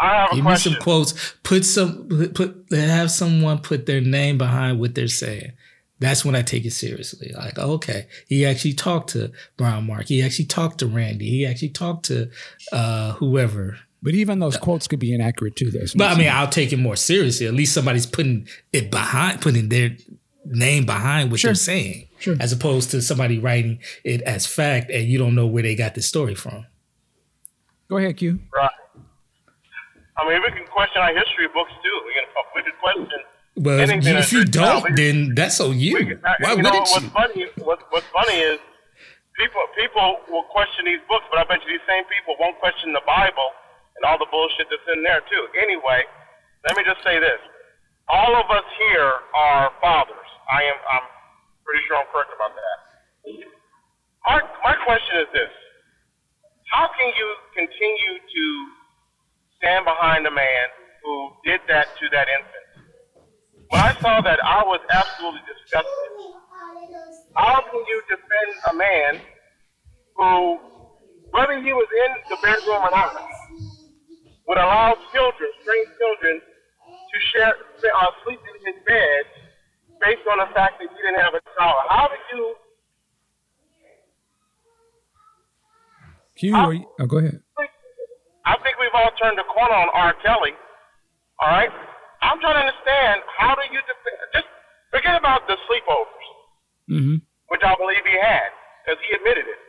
I have a Give me some quotes. Put some put have someone put their name behind what they're saying. That's when I take it seriously. Like, okay, he actually talked to BrownMark. He actually talked to Randy. He actually talked to uh, whoever. But even those quotes could be inaccurate too. Though. But I mean, I'll take it more seriously. At least somebody's putting it behind, putting their name behind what Sure. they're saying, Sure. as opposed to somebody writing it as fact and you don't know where they got the story from. go ahead, Q. Right. I mean, we can question our history books too. We can, we can question. Well, if if you that's written down, don't, we- then that's on you. can- Why you know, wouldn't what's you? funny? What, what's funny is people people will question these books, but I bet you these same people won't question the Bible and all the bullshit that's in there too. Anyway, let me just say this: all of us here are fathers. I am. I'm pretty sure I'm correct about that. My my question is this: How can you continue to stand behind a man who did that to that infant? When I saw that, I was absolutely disgusted. How can you defend a man who, whether he was in the bedroom or not, would allow children, strange children, to share, uh, sleep in his bed based on the fact that he didn't have a child? How did you? Q, you, oh, go ahead. I think we've all turned the corner on R. Kelly. All right, I'm trying to understand how do you defend? Just forget about the sleepovers, hmm which I believe he had, because he admitted it.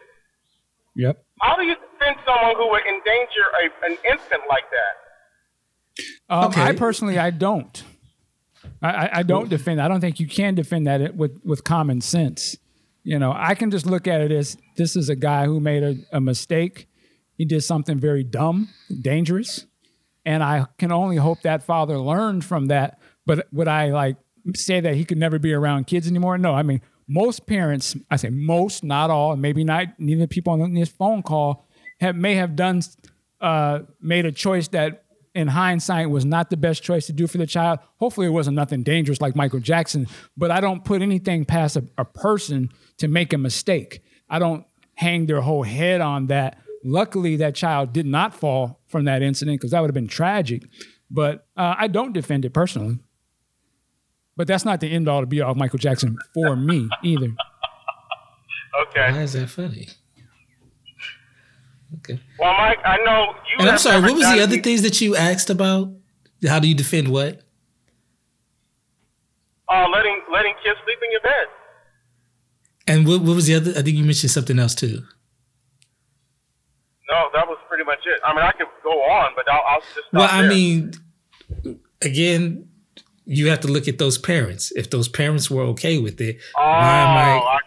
Yep. How do you defend someone who would endanger a, an infant like that? Um, Okay. I personally, I don't. I, I, I don't defend. I don't think you can defend that with with common sense. You know, I can just look at it as this is a guy who made a, a mistake. He did something very dumb, dangerous, and I can only hope that father learned from that. But would I like say that he could never be around kids anymore? No. I mean, most parents, I say most, not all, maybe not neither people on this phone call have may have done uh, made a choice that in hindsight was not the best choice to do for the child. Hopefully, it wasn't nothing dangerous like Michael Jackson, but I don't put anything past a, a person to make a mistake. I don't hang their whole head on that. Luckily, that child did not fall from that incident because that would have been tragic. But uh, I don't defend it personally. But that's not the end all to be all of Michael Jackson for me either. Okay. Why is that funny? Okay. Well, Mike, I know you. And I'm sorry, what was the other these- things that you asked about? How do you defend what? Uh, letting letting kids sleep in your bed. And what, what was the other? I think you mentioned something else too. No, that was pretty much it. I mean, I could go on, but I'll, I'll just. Well, I there. mean, again, you have to look at those parents. If those parents were okay with it, Oh, why am I? Oh, I, I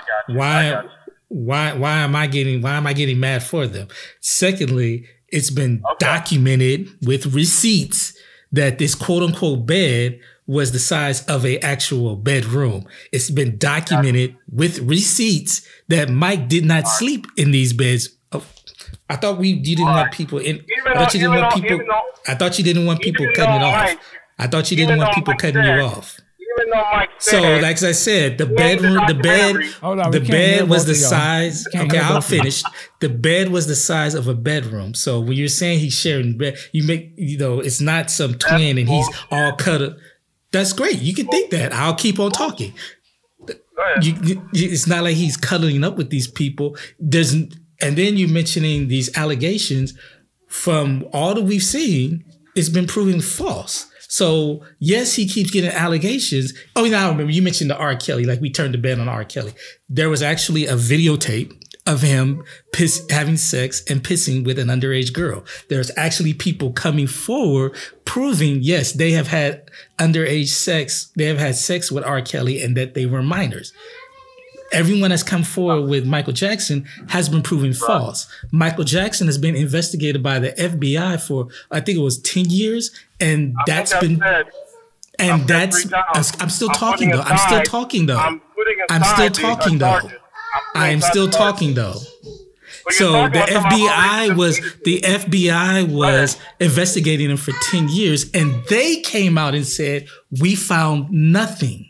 got you. I Why? got. Why? Why am I getting? Why am I getting mad for them? Secondly, it's been documented with receipts that this quote unquote bed was the size of a actual bedroom. It's been documented with receipts that Mike did not sleep in these beds. Oh, I thought we you didn't want people in. Even I thought you didn't want people. though- I thought you didn't want people even cutting it off. I thought you didn't want people Mike cutting said- you off. Even though Mike So, said, like I said, the bedroom, the the bed, on, the bed was the size. Okay, I'll of finish. The bed was the size of a bedroom. So when you're saying he's sharing bed, you make you know it's not some twin and he's all cut up. That's great. You can think that. I'll keep on talking. You, you- it's not like he's cuddling up with these people. There's and then you mentioning these allegations from all that we've seen, it's been proven false. So yes, he keeps getting allegations. Oh, now I remember you mentioned the R. Kelly. Like we turned the ban on R. Kelly. There was actually a videotape of him piss, having sex and pissing with an underage girl. There's actually people coming forward proving yes, they have had underage sex. They have had sex with R. Kelly and that they were minors everyone that's come forward with Michael Jackson has been proven false. Michael Jackson has been investigated by the FBI for I think it was 10 years and I that's been said, and I said that's. I'm still I'm talking though. I'm still talking though. I'm I'm still talking though. I am still aside talking though. So the about somebody who FBI was the FBI was investigating him for 10 years and they came out and said we found nothing.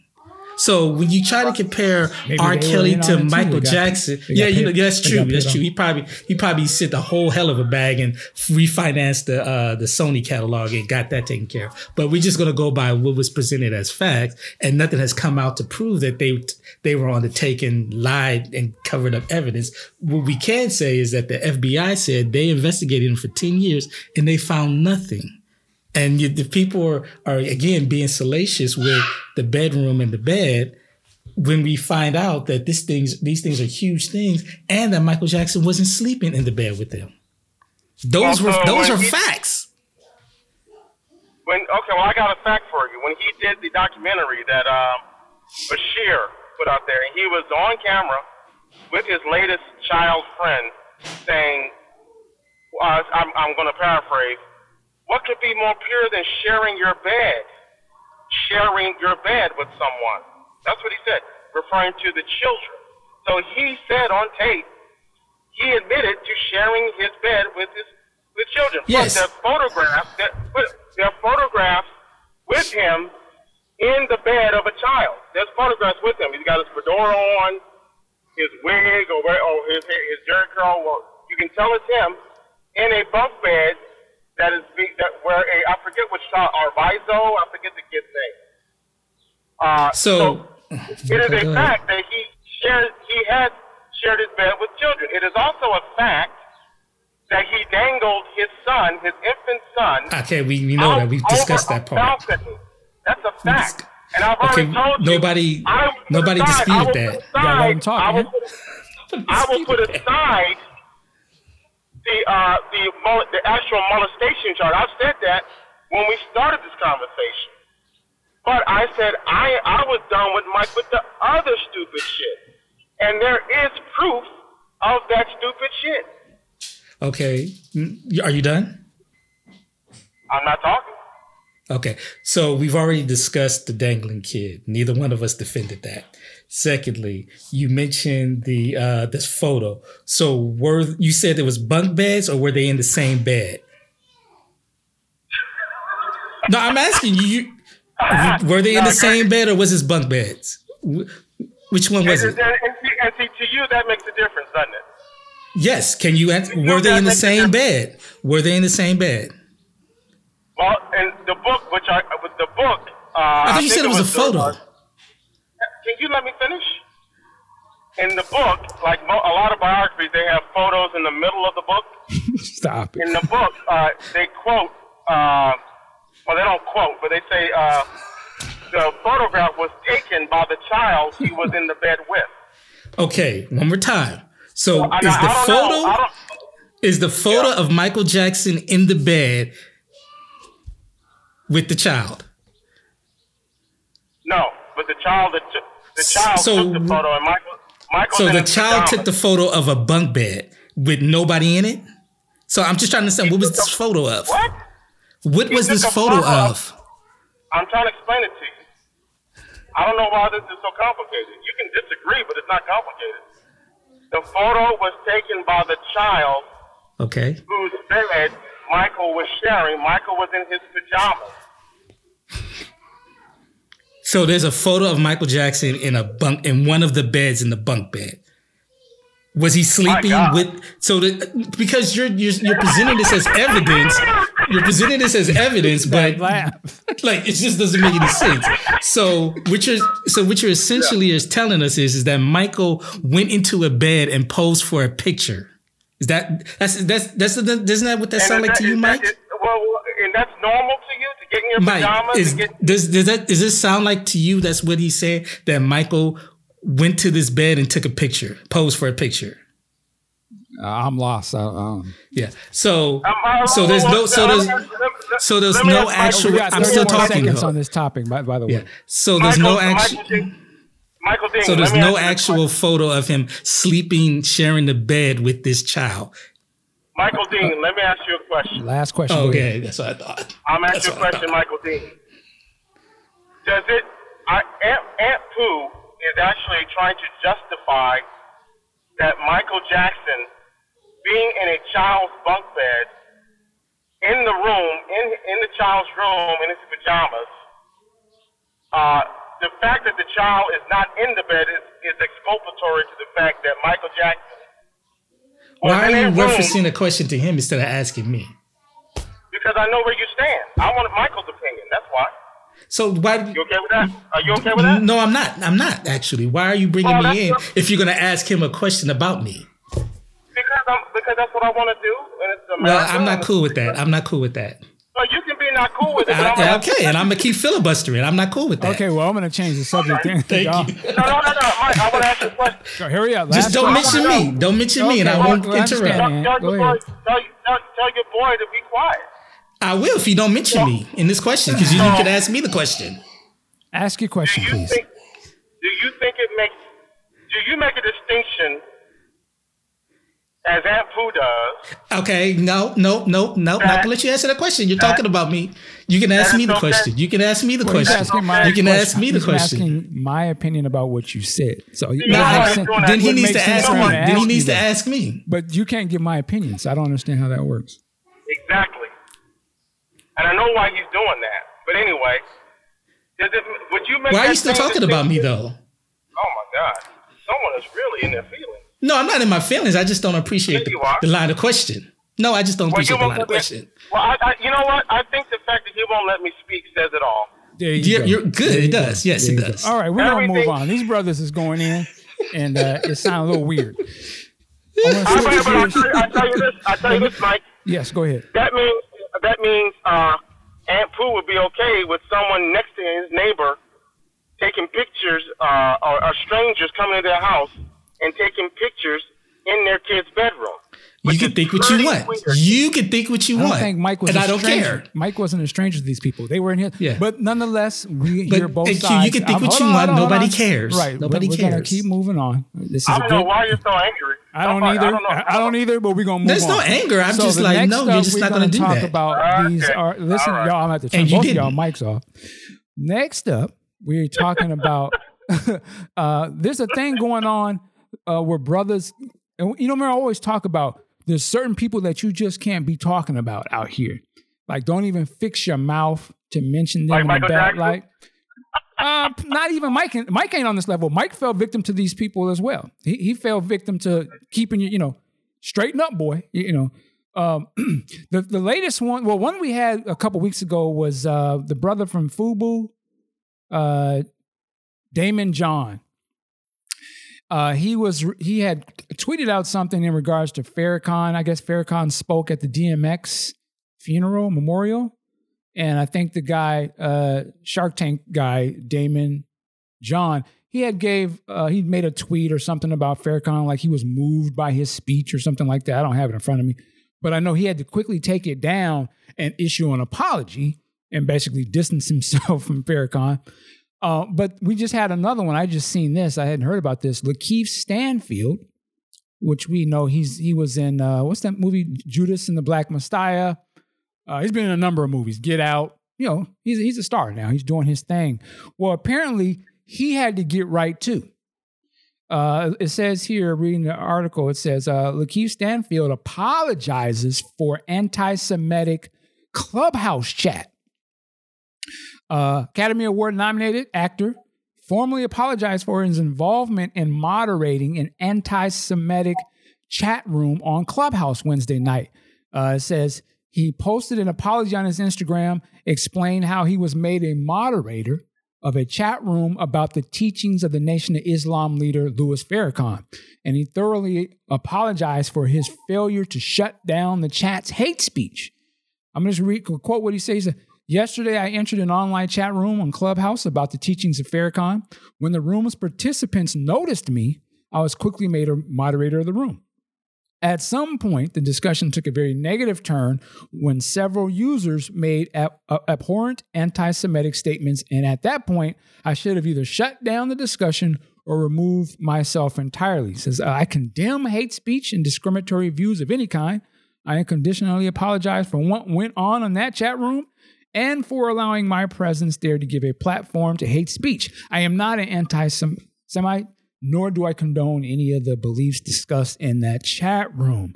So when you try to compare Maybe R. Kelly to. Michael They got- Jackson, yeah, you know, that's true. That's true. He probably he probably sent a whole hell of a bag and refinanced the uh, the Sony catalog and got that taken care of. But we're just gonna go by what was presented as facts, and nothing has come out to prove that they they were on the take and lied and covered up evidence. What we can say is that the FBI said they investigated him for ten years and they found nothing. And you, the people are, are again being salacious with the bedroom and the bed when we find out that this things these things are huge things and that Michael Jackson wasn't sleeping in the bed with them. Those were those are he- facts. When okay, well, I got a fact for you. When he did the documentary that um, Bashir put out there, and he was on camera with his latest child friend, saying, uh, "I'm, I'm going to paraphrase: What could be more pure than sharing your bed? Sharing your bed with someone." That's what he said, referring to the children. So he said on tape, he admitted to sharing his bed with his with children. Yes. But there's photographs that there are photographs with him in the bed of a child. There's photographs with him. He's got his fedora on, his wig, or, where- or his hair- his Jheri curl. Well, you can tell it's him in a bunk bed that is be, that where a I forget which child Arvizo. I forget the kid's name. Uh, So, it is a fact that he shared he has shared his bed with children. It is also a fact that he dangled his son, his infant son. Okay, we, we know out that. We've discussed that part. balcony. That's a fact. dis- And I've Okay, already told you. nobody- I will put nobody aside- disputed I will that. put Yeah, let aside- him talk, I will man. put, I will put aside the uh, the the actual molestation charge. I've said that when we started this conversation. But I said I I was done with Mike with the other stupid shit, and there is proof of that stupid shit. Okay, Mm, are you done? I'm not talking. Okay, so we've already discussed the dangling kid. Neither one of us defended that. Secondly, you mentioned the uh, this photo. So were you said there was bunk beds, or were they in the same bed? No, I'm asking you. you were they in the same bed, or was this bunk beds? Which one was it? and, see, to you that makes a difference, doesn't it? Yes. Can you answer? Were they in the same bed? Were they in the same bed? Well, in the book, which I with the book, uh, I thought you think said it was a photo. Can you let me finish? In the book, like a lot of biographies, they have photos in the middle of the book. Stop it. In the book, uh, they quote, uh, well, they don't quote, but they say uh, the photograph was taken by the child he was in the bed with. Okay, one more time. So I, is the photo. Is the photo of Michael Jackson in the bed with the child? no, but the child, that the child So- took the photo, and Michael, Michael. So the child took the photo of a bunk bed with nobody in it. So I'm just trying to understand what was this photo of? What? What was this photo photo of? of- I'm trying to explain it to you. I don't know why this is so complicated. You can disagree, but it's not complicated. The photo was taken by the child Okay. whose bed Michael was sharing. Michael was in his pajamas. So there's a photo of Michael Jackson in a bunk in one of the beds in the bunk bed. Was he oh sleeping with? So the, because you're, you're you're presenting this as evidence, you're presenting this as evidence, but like it just doesn't make any sense. So what you're so what you're essentially is telling us is is that Michael went into a bed and posed for a picture. Is that that's that's that's doesn't that what that And sound is like that- to you, is that- Mike? well, and that's normal to you to get in your Mike, is and get. does does that does this sound like to you? That's what he said. That Michael went to this bed and took a picture, posed for a picture. I'm lost. I, um, Yeah. So Um, so there's no so there's let me- let- so there's no actual. I'm still talking. seconds on this topic. By, by the way, Yeah. So there's no actual. Michael Dean- Michael Dean, So there's no ask you actual photo of him sleeping, sharing the bed with this child. Michael Dean, let me ask you a question. last question. go ahead. Okay, that's what I thought. I'm asking you a question. Michael Dean. Does it? I, Aunt, Aunt Pooh is actually trying to justify that Michael Jackson being in a child's bunk bed in the room, in in the child's room, in his pajamas, uh, the fact that the child is not in the bed is, is exculpatory to the fact that Michael Jackson. Why are you room referencing a question to him instead of asking me? Because I know where you stand. I wanted Michael's opinion. That's why. So why? You okay with that? Are you okay with that? No, I'm not. I'm not actually. Why are you bringing Well, me in that's- if you're going to ask him a question about me? Because I'm because that's what I want to do. And it's Well, I'm not cool with that. I'm not cool with that. Well, you can be not cool with it. but I'm I, gonna- okay, and I'm gonna keep filibustering. I'm not cool with that. Okay, well, I'm going to change the subject. then. Thank Y'all- you. No, no, no, no, Mike. I want to ask you a question. So hurry up. Just don't question. mention me. Don't mention me, and I won't well, interrupt. Tell, man. tell, Go your boy, ahead. tell, tell, tell your boy to be quiet. I will if you don't mention me in this question because you, you could ask me the question. Ask your Do question, you please. think? Do you think it makes? Do you make a distinction, as Aunt Pooh does? Okay, no, no, no, no. Not gonna let you answer that question. You're talking about me. You can ask me the okay. question. You can ask me the Well, question. You can question. ask me the He's question. asking my opinion about what you said. So it know makes how sense- he's doing that? Then he needs to ask me. him Then he needs to ask me. But you can't give my opinion, so I don't understand how that works. Exactly. And I know why he's doing that. But anyway, does it, would you make? Why are that you still talking about me though? Oh my God! Someone is really in their feelings. No, I'm not in my feelings. I just don't appreciate Yes, the, the line of question. No, I just don't Well, appreciate the line of question. Well, I, I, you know what? I think the fact that he won't let me speak says it all. There you You're, go. you're good. There you It go. does. Yes, There it you go. does. All right, we're gonna move on. These brothers is going in, and uh, it sounds a little weird. I wanna I, switch but, but I'll, tell you, I'll tell you this. I'll tell you this, Mike. Yes, go ahead. That means that means uh, Aunt Pooh would be okay with someone next to his neighbor taking pictures, uh, or, or strangers coming to their house and taking pictures in their kid's bedroom. You can think what you want. weird. You can think what you I don't want. think Mike was and a I don't stranger. care. Mike wasn't a stranger to these people. They were in here. Yeah. But nonetheless, we But, hear both uh, Q, you can think Um, what you on, want. on, Nobody on. cares. Right. Nobody we're, We're gonna cares. keep moving on. This is I a don't good. know why you're so angry. I don't Somebody- either. I don't know. I, I don't either. But we're gonna move on. There's on. no anger. I'm so just like, no, you're just we're not gonna do talk that. about these. Okay. Are listen, y'all. I'm at to turn both of didn't. y'all mics off. Next up, we're talking about. uh, there's a thing going on uh, where brothers. And you know, man, I always talk about there's certain people that you just can't be talking about out here. Like, don't even fix your mouth to mention them Like in bad Jackson? light. Uh, not even Mike. Mike ain't on this level. Mike fell victim to these people as well. He, he fell victim to keeping you, you know, straighten up, boy. You, you know, um, the the latest one. Well, one we had a couple weeks ago was uh, the brother from Fubu, uh, Daymond John. Uh, he was he had tweeted out something in regards to Farrakhan. I guess Farrakhan spoke at the DMX funeral memorial, and I think the guy, uh, Shark Tank guy, Daymond John, he had gave uh, he made a tweet or something about Farrakhan, like he was moved by his speech or something like that. I don't have it in front of me, but I know he had to quickly take it down and issue an apology and basically distance himself from Farrakhan. Uh, but we just had another one. I just seen this. I hadn't heard about this. Lakeith Stanfield, which we know he's he was in uh, what's that movie Judas and the Black Messiah. Uh, he's been in a number of movies. Get Out. You know, he's he's a star now. He's doing his thing. Well, apparently he had to get right too. Uh, it says here, reading the article, it says uh, Lakeith Stanfield apologizes for anti-Semitic clubhouse chat. Uh, Academy Award nominated actor formally apologized for his involvement in moderating an anti Semitic chat room on Clubhouse Wednesday night. Uh, it says he posted an apology on his Instagram, explained how he was made a moderator of a chat room about the teachings of the Nation of Islam leader Louis Farrakhan. And he thoroughly apologized for his failure to shut down the chat's hate speech. I'm going to just read, quote what he says. Yesterday, I entered an online chat room on Clubhouse about the teachings of Farrakhan. When the room's participants noticed me, I was quickly made a moderator of the room. At some point, the discussion took a very negative turn when several users made ab- abhorrent anti Semitic statements. And at that point, I should have either shut down the discussion or removed myself entirely. He says, I condemn hate speech and discriminatory views of any kind. I unconditionally apologize for what went on in that chat room and for allowing my presence there to give a platform to hate speech. I am not an anti Semite, nor do I condone any of the beliefs discussed in that chat room.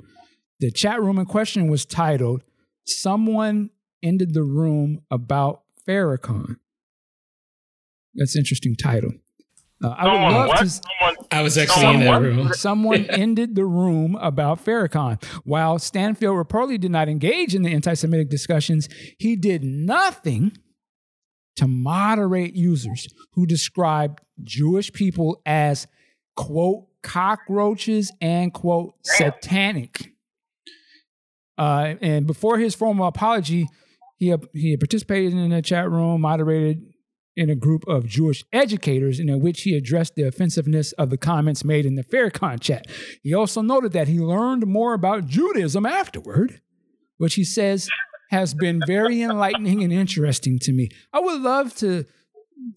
The chat room in question was titled, Someone Ended the Room About Farrakhan. That's an interesting title. Uh, I would love what? to. Someone, I was actually Someone in that what? room. Someone ended the room about Farrakhan. While Stanfield reportedly did not engage in the anti Semitic discussions, he did nothing to moderate users who described Jewish people as, quote, cockroaches and, quote, satanic. Uh, and before his formal apology, he, he had participated in a chat room, moderated in a group of Jewish educators in which he addressed the offensiveness of the comments made in the Farrakhan chat. He also noted that he learned more about Judaism afterward, which he says has been very enlightening and interesting to me. I would love to.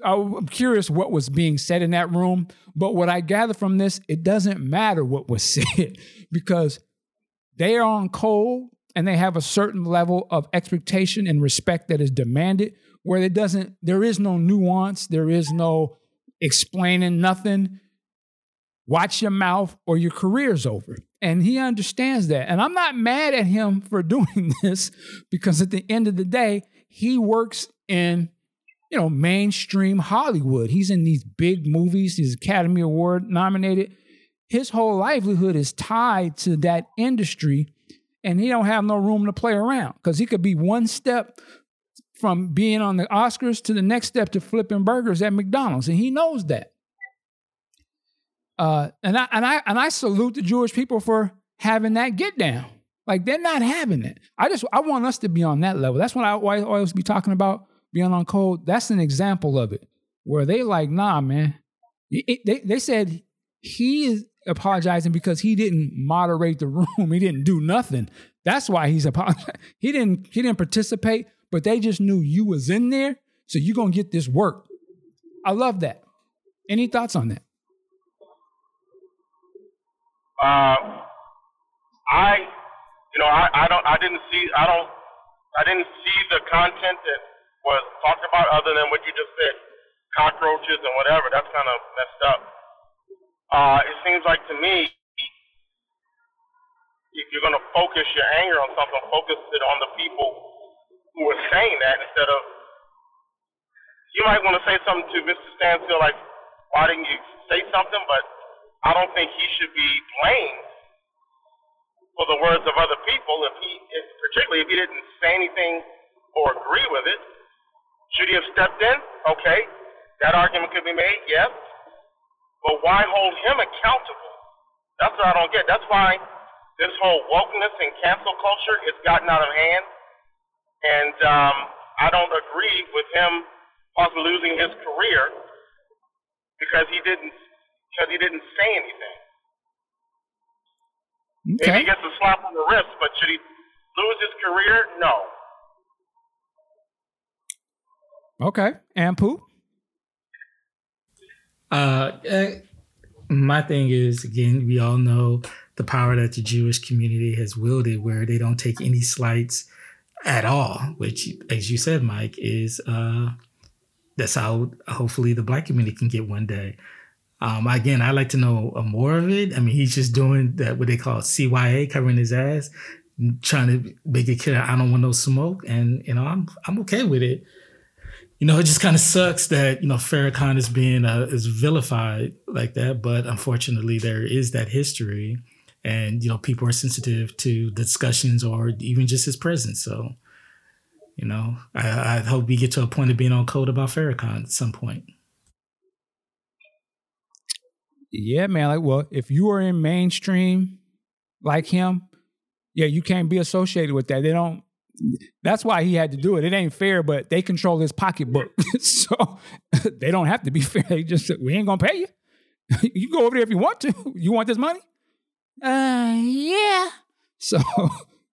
I'm curious what was being said in that room, but what I gather from this, it doesn't matter what was said because they are on cold and they have a certain level of expectation and respect that is demanded where it doesn't there is no nuance there is no explaining nothing. Watch your mouth or your career's over. And he understands that. And i'm not mad at him for doing this because at the end of the day he works in you know mainstream hollywood. He's in these big movies he's academy award nominated. His whole livelihood is tied to that industry and he don't have no room to play around because he could be one step from being on the Oscars to the next step to flipping burgers at McDonald's, and he knows that. Uh, and I and I and I salute the Jewish people for having that get down. Like they're not having it. I just I want us to be on that level. That's what I always, be talking about being on code. That's an example of it where they like, nah, man. It- they they said he is apologizing because he didn't moderate the room. He didn't do nothing. That's why he's apologizing. He didn't he didn't participate, but they just knew you was in there, so you're gonna get this work. I love that. Any thoughts on that? uh, I, you know, I, I don't, I didn't see, I don't, I didn't see the content that was talked about other than what you just said, cockroaches and whatever. That's kind of messed up. Uh, it seems like to me, if you're going to focus your anger on something, focus it on the people who are saying that instead of. You might want to say something to Mr. Stanfield, like, why didn't you say something? But I don't think he should be blamed for the words of other people. If he, if, particularly if he didn't say anything or agree with it, should he have stepped in? Okay, that argument could be made. Yes, but why hold him accountable? That's what I don't get. That's why this whole wokeness and cancel culture has gotten out of hand, and um, I don't agree with him possibly losing his career because he didn't because he didn't say anything. Maybe he gets a slap on the wrist, but should he lose his career? No. Okay. Ampu? Uh, eh, my thing is again, we all know the power that the Jewish community has wielded, where they don't take any slights at all. Which, as you said, Mike, is uh, that's how hopefully the Black community can get one day. Um, again, I like to know uh, more of it. I mean, he's just doing that what they call CYA, covering his ass, trying to make it clear I don't want no smoke, and you know I'm I'm okay with it you know, it just kind of sucks that you know Farrakhan is being uh, is vilified like that. But unfortunately, there is that history, and you know, people are sensitive to discussions or even just his presence. So, you know, I, I hope we get to a point of being on code about Farrakhan at some point. Yeah, man. Like, well, if you are in mainstream like him, yeah, you can't be associated with that. They don't. That's why he had to do it. It ain't fair, but they control his pocketbook, so they don't have to be fair. They just we ain't gonna pay you. you go over there if you want to. You want this money? Uh, yeah. So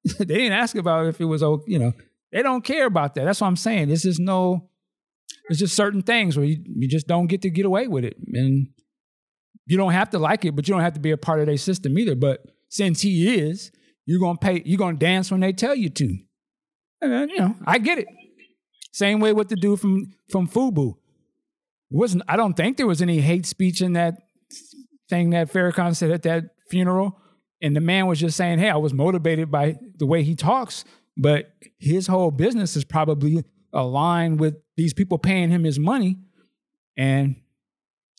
they didn't ask about if it was okay. You know, they don't care about that. That's what I'm saying. This is no. It's just certain things where you, you just don't get to get away with it, and you don't have to like it, but you don't have to be a part of their system either. But since he is, you're gonna pay. You're gonna dance when they tell you to. And then, you know, I get it. Same way with the dude from from Fubu. Wasn't I don't think there was any hate speech in that thing that Farrakhan said at that funeral. And the man was just saying, "Hey, I was motivated by the way he talks, but his whole business is probably aligned with these people paying him his money." and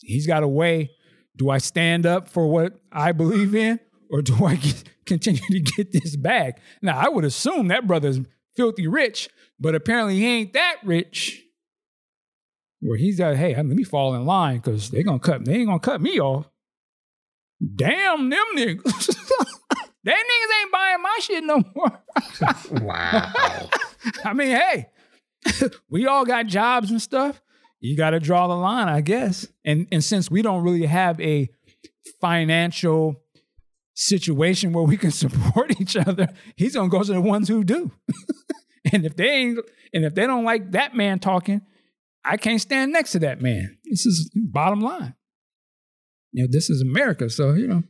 he's got a way. Do I stand up for what I believe in, or do I get, continue to get this bag? Now, I would assume that brother's filthy rich, but apparently he ain't that rich. Where he's got, hey, let me fall in line because they're gonna cut, they ain't gonna cut me off. Damn them niggas. That niggas ain't buying my shit no more. Wow. I mean, hey, we all got jobs and stuff. You got to draw the line, I guess. And and since we don't really have a financial situation where we can support each other, he's gonna go to the ones who do. and if they ain't, and if they don't like that man talking, I can't stand next to that man. This is bottom line. You know, this is America, so you know.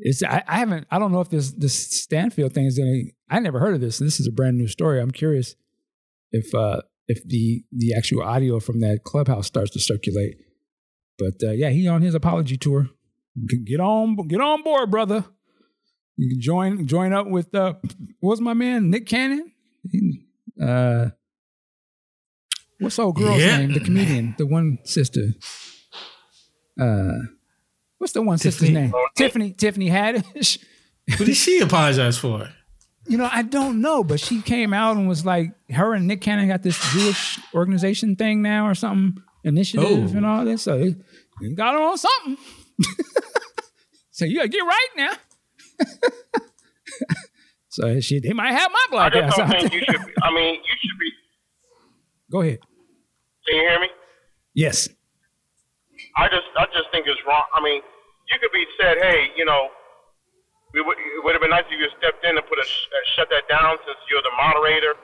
It's I, I haven't I don't know if this this Stanfield thing is gonna I never heard of this. This is a brand new story. I'm curious if uh if the the actual audio from that clubhouse starts to circulate. But uh, yeah, he on his apology tour. Get on get on board, brother. You can join join up with uh what's my man Nick Cannon? Uh, what's old girl's Yeah. name? The comedian, the one sister. Uh, what's the one sister's Tiffany- name? Tiffany Tiffany Haddish. what did she apologize for? You know, I don't know, but she came out and was like, her and Nick Cannon got this Jewish organization thing now or something, initiative Oh. and all this. So they they got her on something. so you gotta get right now. so she, they might have my I just don't think you should. Be, I mean, you should be. Go ahead. Can you hear me? Yes. I just, I just think it's wrong. I mean, you could be said, hey, you know, we would, it would have been nice if you had stepped in and put a sh- uh, shut that down since you're the moderator.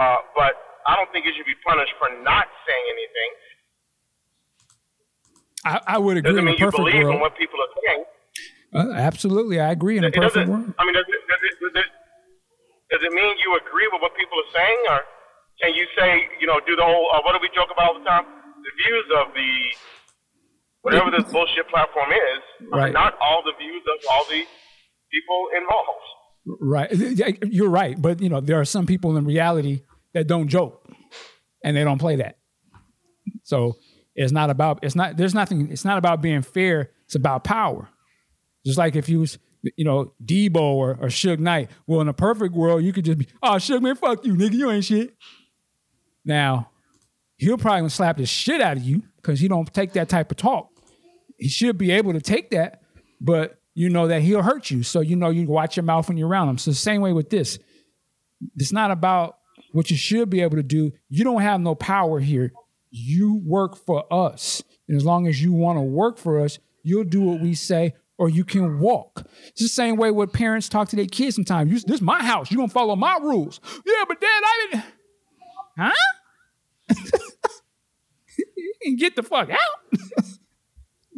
Uh, but I don't think you should be punished for not saying anything. I, I would agree Doesn't in a mean you believe in what people are saying. Uh, absolutely, I agree in a It doesn't. perfect world. I mean, does it, does it, does it, does it mean you agree with what people are saying, or can you say, you know, do the whole? Uh, what do we joke about all the time? The views of the whatever this bullshit platform is, Right. not all the views of all the people involved. Right. You're right. But you know, there are some people in reality that don't joke and they don't play that. So it's not about it's not there's nothing it's not about being fair, it's about power. Just like if you was you know, Debo or, or Suge Knight. Well, in a perfect world, you could just be, oh, Suge, man, fuck you, nigga. You ain't shit. Now, he'll probably slap the shit out of you because he don't take that type of talk. He should be able to take that, but you know that he'll hurt you. So you know you watch your mouth when you're around him. So same way with this. It's not about what you should be able to do. You don't have no power here. You work for us. And as long as you want to work for us, you'll do what we say or you can walk. It's the same way what parents talk to their kids sometimes. You, this is my house. You're going to follow my rules. Yeah, but dad, I didn't. Huh? you can get the fuck out.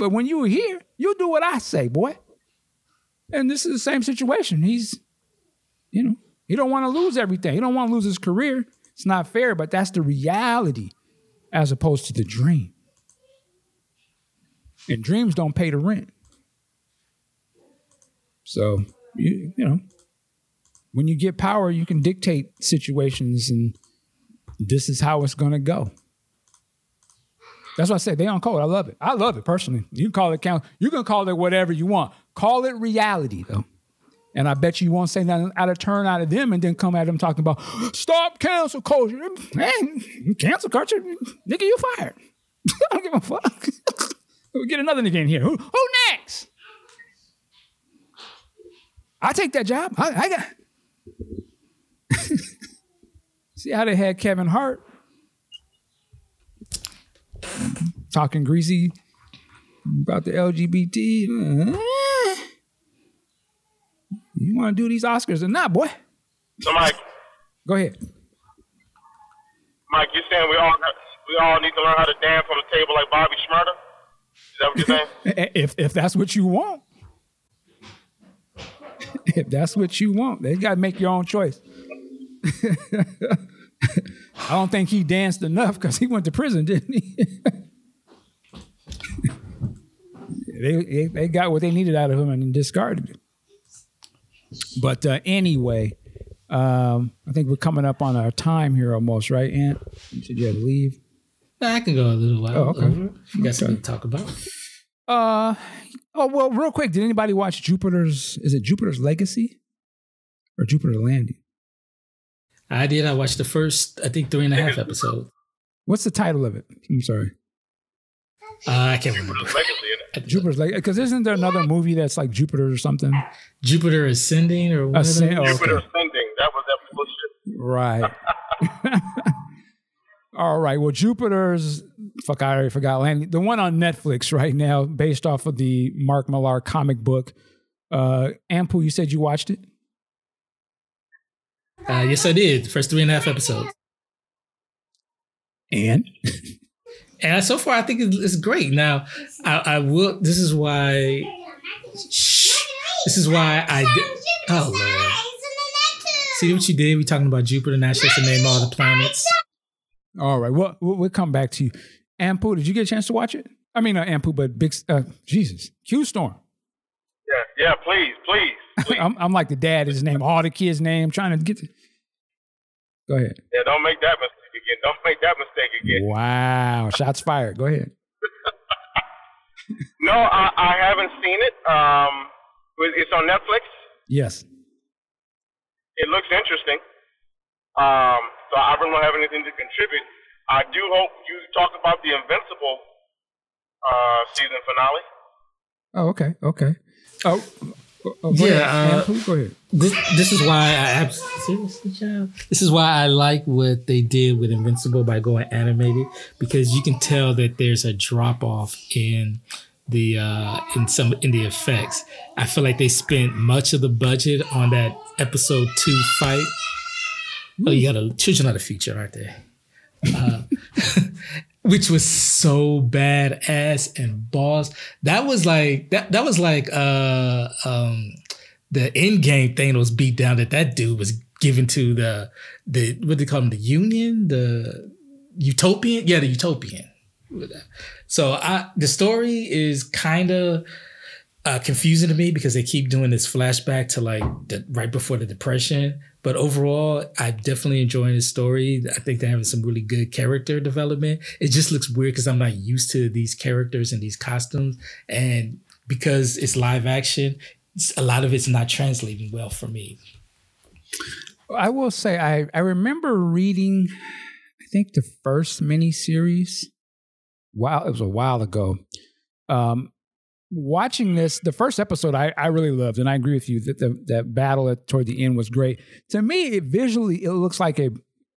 but when you were here, you do what I say, boy. And this is the same situation. He's, you know, he don't want to lose everything. He don't want to lose his career. It's not fair, but that's the reality as opposed to the dream. And dreams don't pay the rent. So, you, you know, when you get power, you can dictate situations and this is how it's going to go. That's why I say they on code. I love it. I love it personally. You can call it count. You can call it whatever you want. Call it reality though. And I bet you won't say nothing out of turn out of them and then come at them talking about stop cancel culture. Man, cancel culture, nigga, you fired. I don't give a fuck. we get another nigga in here. Who, who next? I take that job. I, I got. See how they had Kevin Hart talking greasy about the LGBT. You want to do these Oscars or not, boy? So, Mike, Go ahead. Mike, you're saying we all we all need to learn how to dance on the table like Bobby Shmurda? Is that what you're saying? Eh, if if that's what you want, if that's what you want, they got to make your own choice. I don't think he danced enough because he went to prison, didn't he? they, they they got what they needed out of him and discarded it. But uh, anyway, um, I think we're coming up on our time here almost, right, Ant? You said you had to leave. Nah, I can go a little while. Oh, okay. over. You got something to talk about? Uh oh well, real quick, did anybody watch Jupiter's is it Jupiter's Legacy? Or Jupiter Landing? I did. I watched the first, I think, three and a half episodes. What's the title of it? I'm sorry. Uh, I can't remember. Legacy in it. Jupiter's Legacy. Because isn't there another movie that's like Jupiter or something? Jupiter Ascending or whatever. Ascend- oh, Jupiter. Ascending. That was that bullshit. Right. All right. Well, Jupiter's fuck. I already forgot. Landing the one on Netflix right now, based off of the Mark Millar comic book. Uh, Ampu, you said you watched it. Uh, yes, I did. First three and a half episodes. And And so far, I think it's, it's great. Now, I, I will. This is why. Shh, this is why I did. Oh Lord! See what you did? We talking about Jupiter. Now she has to name all the planets. all right, well, we'll we'll come back to you. Ampu, did you get a chance to watch it? I mean, not Ampu, but Big. Uh, Jesus, Qstorm. Yeah, yeah. Please, please, please. I'm, I'm like the dad. His name, all the kids' name, trying to get. To... Go ahead. yeah, don't make that mistake again. Don't make that mistake again. Wow, shots fired. Go ahead. No, I, I haven't seen it. Um, it's on Netflix. Yes. It looks interesting. Um, so I really don't have anything to contribute. I do hope you talk about the Invincible uh, season finale. Oh, okay, okay. Oh, oh, Yeah, ahead. uh, ahead. This this is why I abs- seriously, child. This is why I like what they did with Invincible by going animated because you can tell that there's a drop off in the uh in some in the effects. I feel like they spent much of the budget on that episode two fight. Oh, you got a children of the future, aren't they? Uh, which was so badass and boss. That was like that. That was like uh um the end game Thanos beat down that that dude was given to the the what do they call him the Union the Utopian yeah the Utopian. So I the story is kind of uh, confusing to me because they keep doing this flashback to like the, right before the depression. But overall, I'm definitely enjoying the story. I think they're having some really good character development. It just looks weird because I'm not used to these characters and these costumes, and because it's live action, a lot of it's not translating well for me. I will say I I remember reading, I think the first miniseries. Wow, it was a while ago. Um, watching this, the first episode I, I really loved, and I agree with you that the that battle at, toward the end was great. To me, it visually it looks like a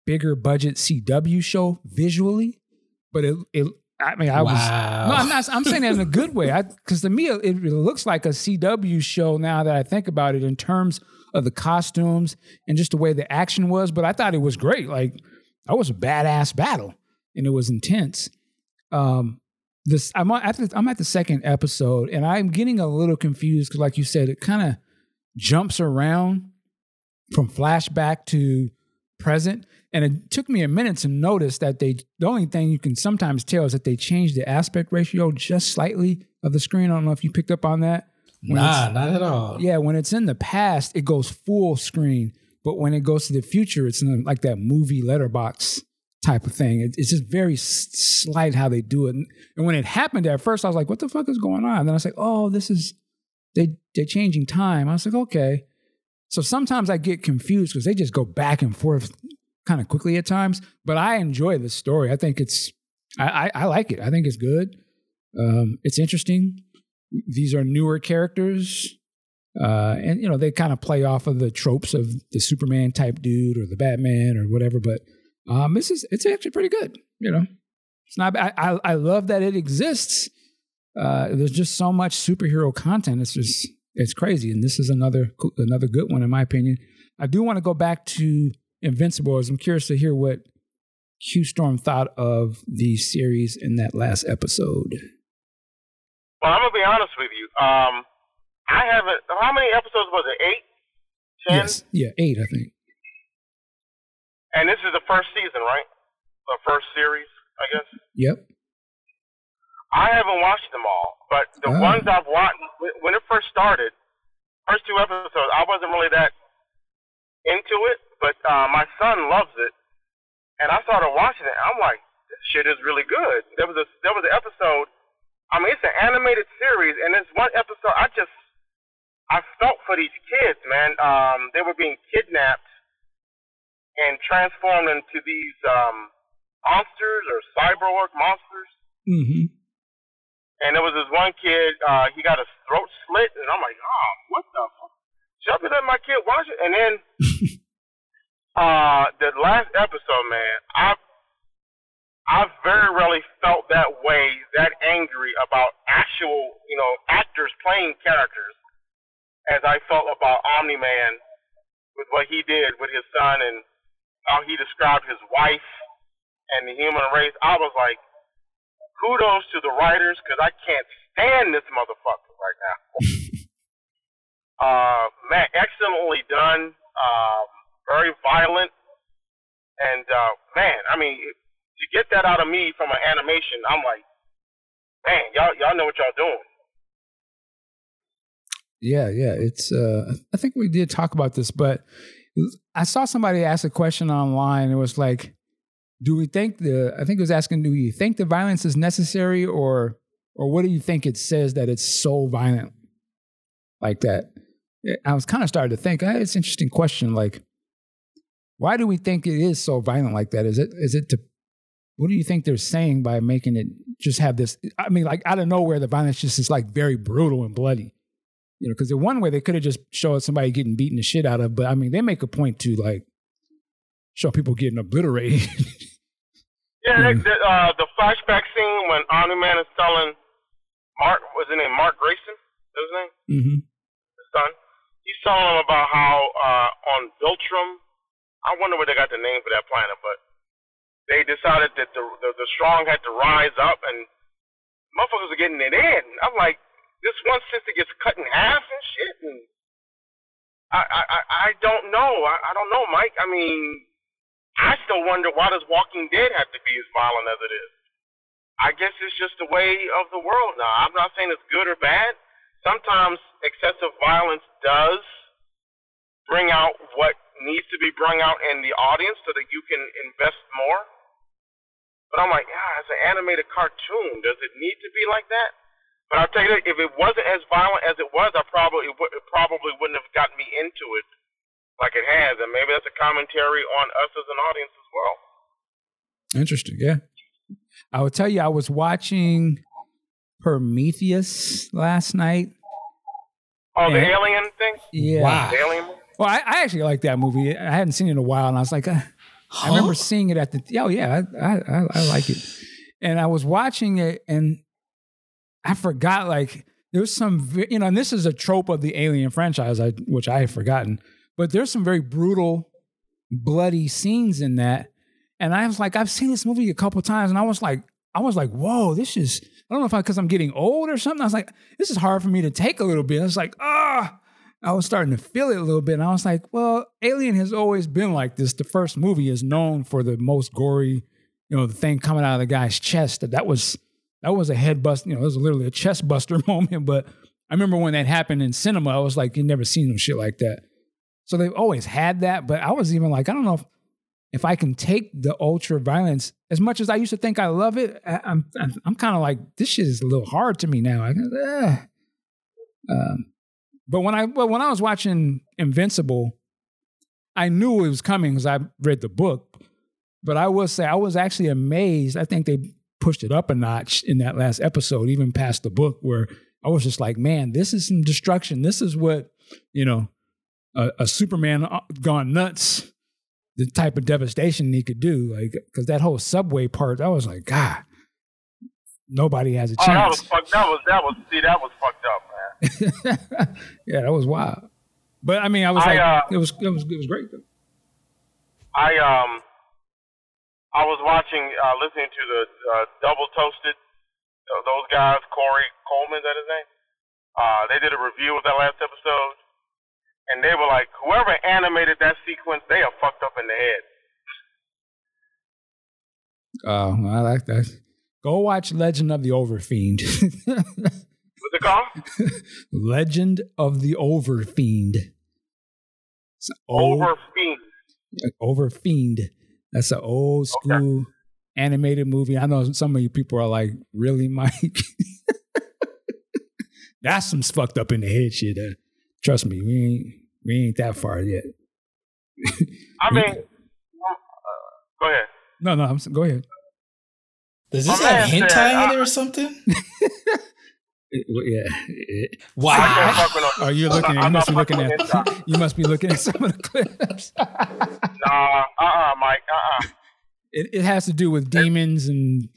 bigger budget CW show visually, but it it I mean I was no I'm not I'm saying that in a good way I because to me it, it looks like a CW show now that I think about it in terms of the costumes and just the way the action was. But I thought it was great. Like that was a badass battle and it was intense. Um, this I'm at the, I'm at the second episode and I'm getting a little confused because, like you said, it kind of jumps around from flashback to present. And it took me a minute to notice that they the only thing you can sometimes tell is that they changed the aspect ratio just slightly of the screen. I don't know if you picked up on that. When Nah, not at all. yeah, when it's in the past, it goes full screen, but when it goes to the future, it's in like that movie letterbox type of thing. It, it's just very slight how they do it. And, and when it happened at first, I was like, "What the fuck is going on?" And then I was like, "Oh, this is they they're changing time." I was like, "Okay." So sometimes I get confused because they just go back and forth kind of quickly at times. But I enjoy the story. I think it's I, I, I like it. I think it's good. Um, it's interesting. These are newer characters. Uh, and you know they kind of play off of the tropes of the Superman type dude or the Batman or whatever. But um, this is it's actually pretty good. You know, it's not. I I, I love that it exists. Uh, there's just so much superhero content. It's just it's crazy, and this is another another good one in my opinion. I do want to go back to Invincible. As I'm curious to hear what Qstorm thought of the series in that last episode. Well, I'm gonna be honest with you. Um, I haven't. How many episodes was it? Eight, ten, Yes, yeah, eight, I think. And this is the first season, right? The first series, I guess. Yep. I haven't watched them all, but the Oh. ones I've watched when- it first started, first two episodes, I wasn't really that into it. But uh, my son loves it, and I started watching it. I'm like, this shit is really good. There was a there was an episode. I mean, it's an animated series, and this one episode, I just I felt for these kids, man. Um, they were being kidnapped and transformed into these um, monsters or cyborg monsters. Mm-hmm. And there was this one kid, uh, he got his throat slit, and I'm like, oh, what the fuck? Should I be letting my kid watch it? And then uh, the last episode, man, I I very rarely felt that way, that angry about actual, you know, actors playing characters, as I felt about Omni Man with what he did with his son and how he described his wife and the human race. I was like, kudos to the writers because I can't stand this motherfucker right now. uh, man, excellently done. Um, very violent, and uh, man, I mean, to get that out of me from an animation, I'm like, man, y'all y'all know what y'all doing. Yeah, yeah. It's uh I think we did talk about this, but I saw somebody ask a question online. It was like, do we think the I think it was asking, do you think the violence is necessary or or what do you think it says that it's so violent like that? I was kind of starting to think, ah, hey, it's an interesting question. Like, why do we think it is so violent like that? Is it is it to what do you think they're saying by making it just have this? I mean, like out of nowhere, the violence just is like very brutal and bloody. You know, because the one way they could have just showed somebody getting beaten the shit out of, but I mean, they make a point to like show people getting obliterated. Yeah, the, uh, the flashback scene when Omni Man is telling Mark, was his name Mark Grayson? His name? Mm-hmm. his son. He's telling him about how uh, on Viltrum, I wonder where they got the name for that planet, but they decided that the, the the strong had to rise up, and motherfuckers are getting it in. I'm like, this one sister gets cut in half and shit, and I I I, don't know. I, I don't know, Mike. I mean, I still wonder why does Walking Dead have to be as violent as it is. I guess it's just the way of the world now. I'm not saying it's good or bad sometimes excessive violence does bring out what needs to be brought out in the audience so that you can invest more. But I'm like, yeah, it's an animated cartoon. Does it need to be like that? But I'll tell you, that, if it wasn't as violent as it was, I probably it, would, it probably wouldn't have gotten me into it like it has. And maybe that's a commentary on us as an audience as well. Interesting. Yeah. I would tell you, I was watching Prometheus last night. Oh, the alien thing? Yeah. Wow. The alien? Well, I, I actually like that movie. I hadn't seen it in a while, and I was like, uh, I remember seeing it at the. Oh yeah, I, I I I like it. And I was watching it, and I forgot like there's some you know, and this is a trope of the Alien franchise, I, which I had forgotten. But there's some very brutal, bloody scenes in that, and I was like, I've seen this movie a couple times, and I was like, I was like, whoa, this is. I don't know if I because I'm getting old or something. I was like, this is hard for me to take a little bit. I was like, ah. I was starting to feel it a little bit. And I was like, well, Alien has always been like this. The first movie is known for the most gory, you know, the thing coming out of the guy's chest. That that was that was a head bust, you know, it was literally a chest buster moment. But I remember when that happened in cinema, I was like, you never seen no shit like that. So they've always had that. But I was even like, I don't know if if I can take the ultra violence as much as I used to think I love it. I, I'm I'm, I'm kind of like this shit is a little hard to me now. I, uh, um, but when I but when I was watching Invincible, I knew it was coming because I read the book. But I will say I was actually amazed. I think they pushed it up a notch in that last episode, even past the book, where I was just like, man, this is some destruction. This is what you know, a, a Superman uh, gone nuts. The type of devastation he could do, like because that whole subway part, I was like, God, nobody has a Oh, that was chance. fucked. That was that was see that was fucked up, man. yeah, that was wild. But I mean, I was I, like, uh, it was it was it was great. Though. I um I was watching uh listening to the uh, double toasted uh, those guys Korey Coleman is that his name uh they did a review of that last episode and they were like whoever animated that sequence they are fucked up in the head Oh, I like that. Go watch Legend of the Overfiend. what's it called Legend of the Overfiend. It's an old- over fiend Overfiend. That's an old school animated movie. I know some of you people are like, really, Mike? That's some fucked up in the head shit. Uh, trust me, we ain't we ain't that far yet. I mean, go ahead. No, no, I'm, s- go ahead. Does this My have man hentai said, in it or something? It- yeah. Wow. can't fuck with no. oh, you're looking. At, you must be looking at. You must be looking at some of the clips. Nah, uh, uh Mike, uh, uh it, it has to do with demons and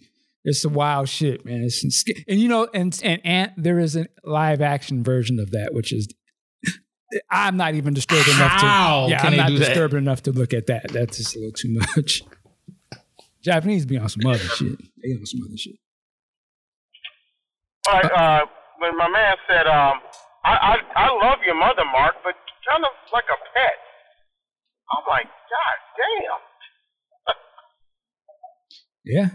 it's some wild shit, man. It's, it's and you know, and and and there is a live action version of that, which is I'm not even disturbed enough How to. Yeah, can I'm they not do that? disturbed enough to look at that. That's just a little too much. Japanese be on some other shit. They on some other shit. All right, uh, when my man said, um, I, I I love your mother, Mark, but kind of like a pet. I'm like, God damn. Yeah.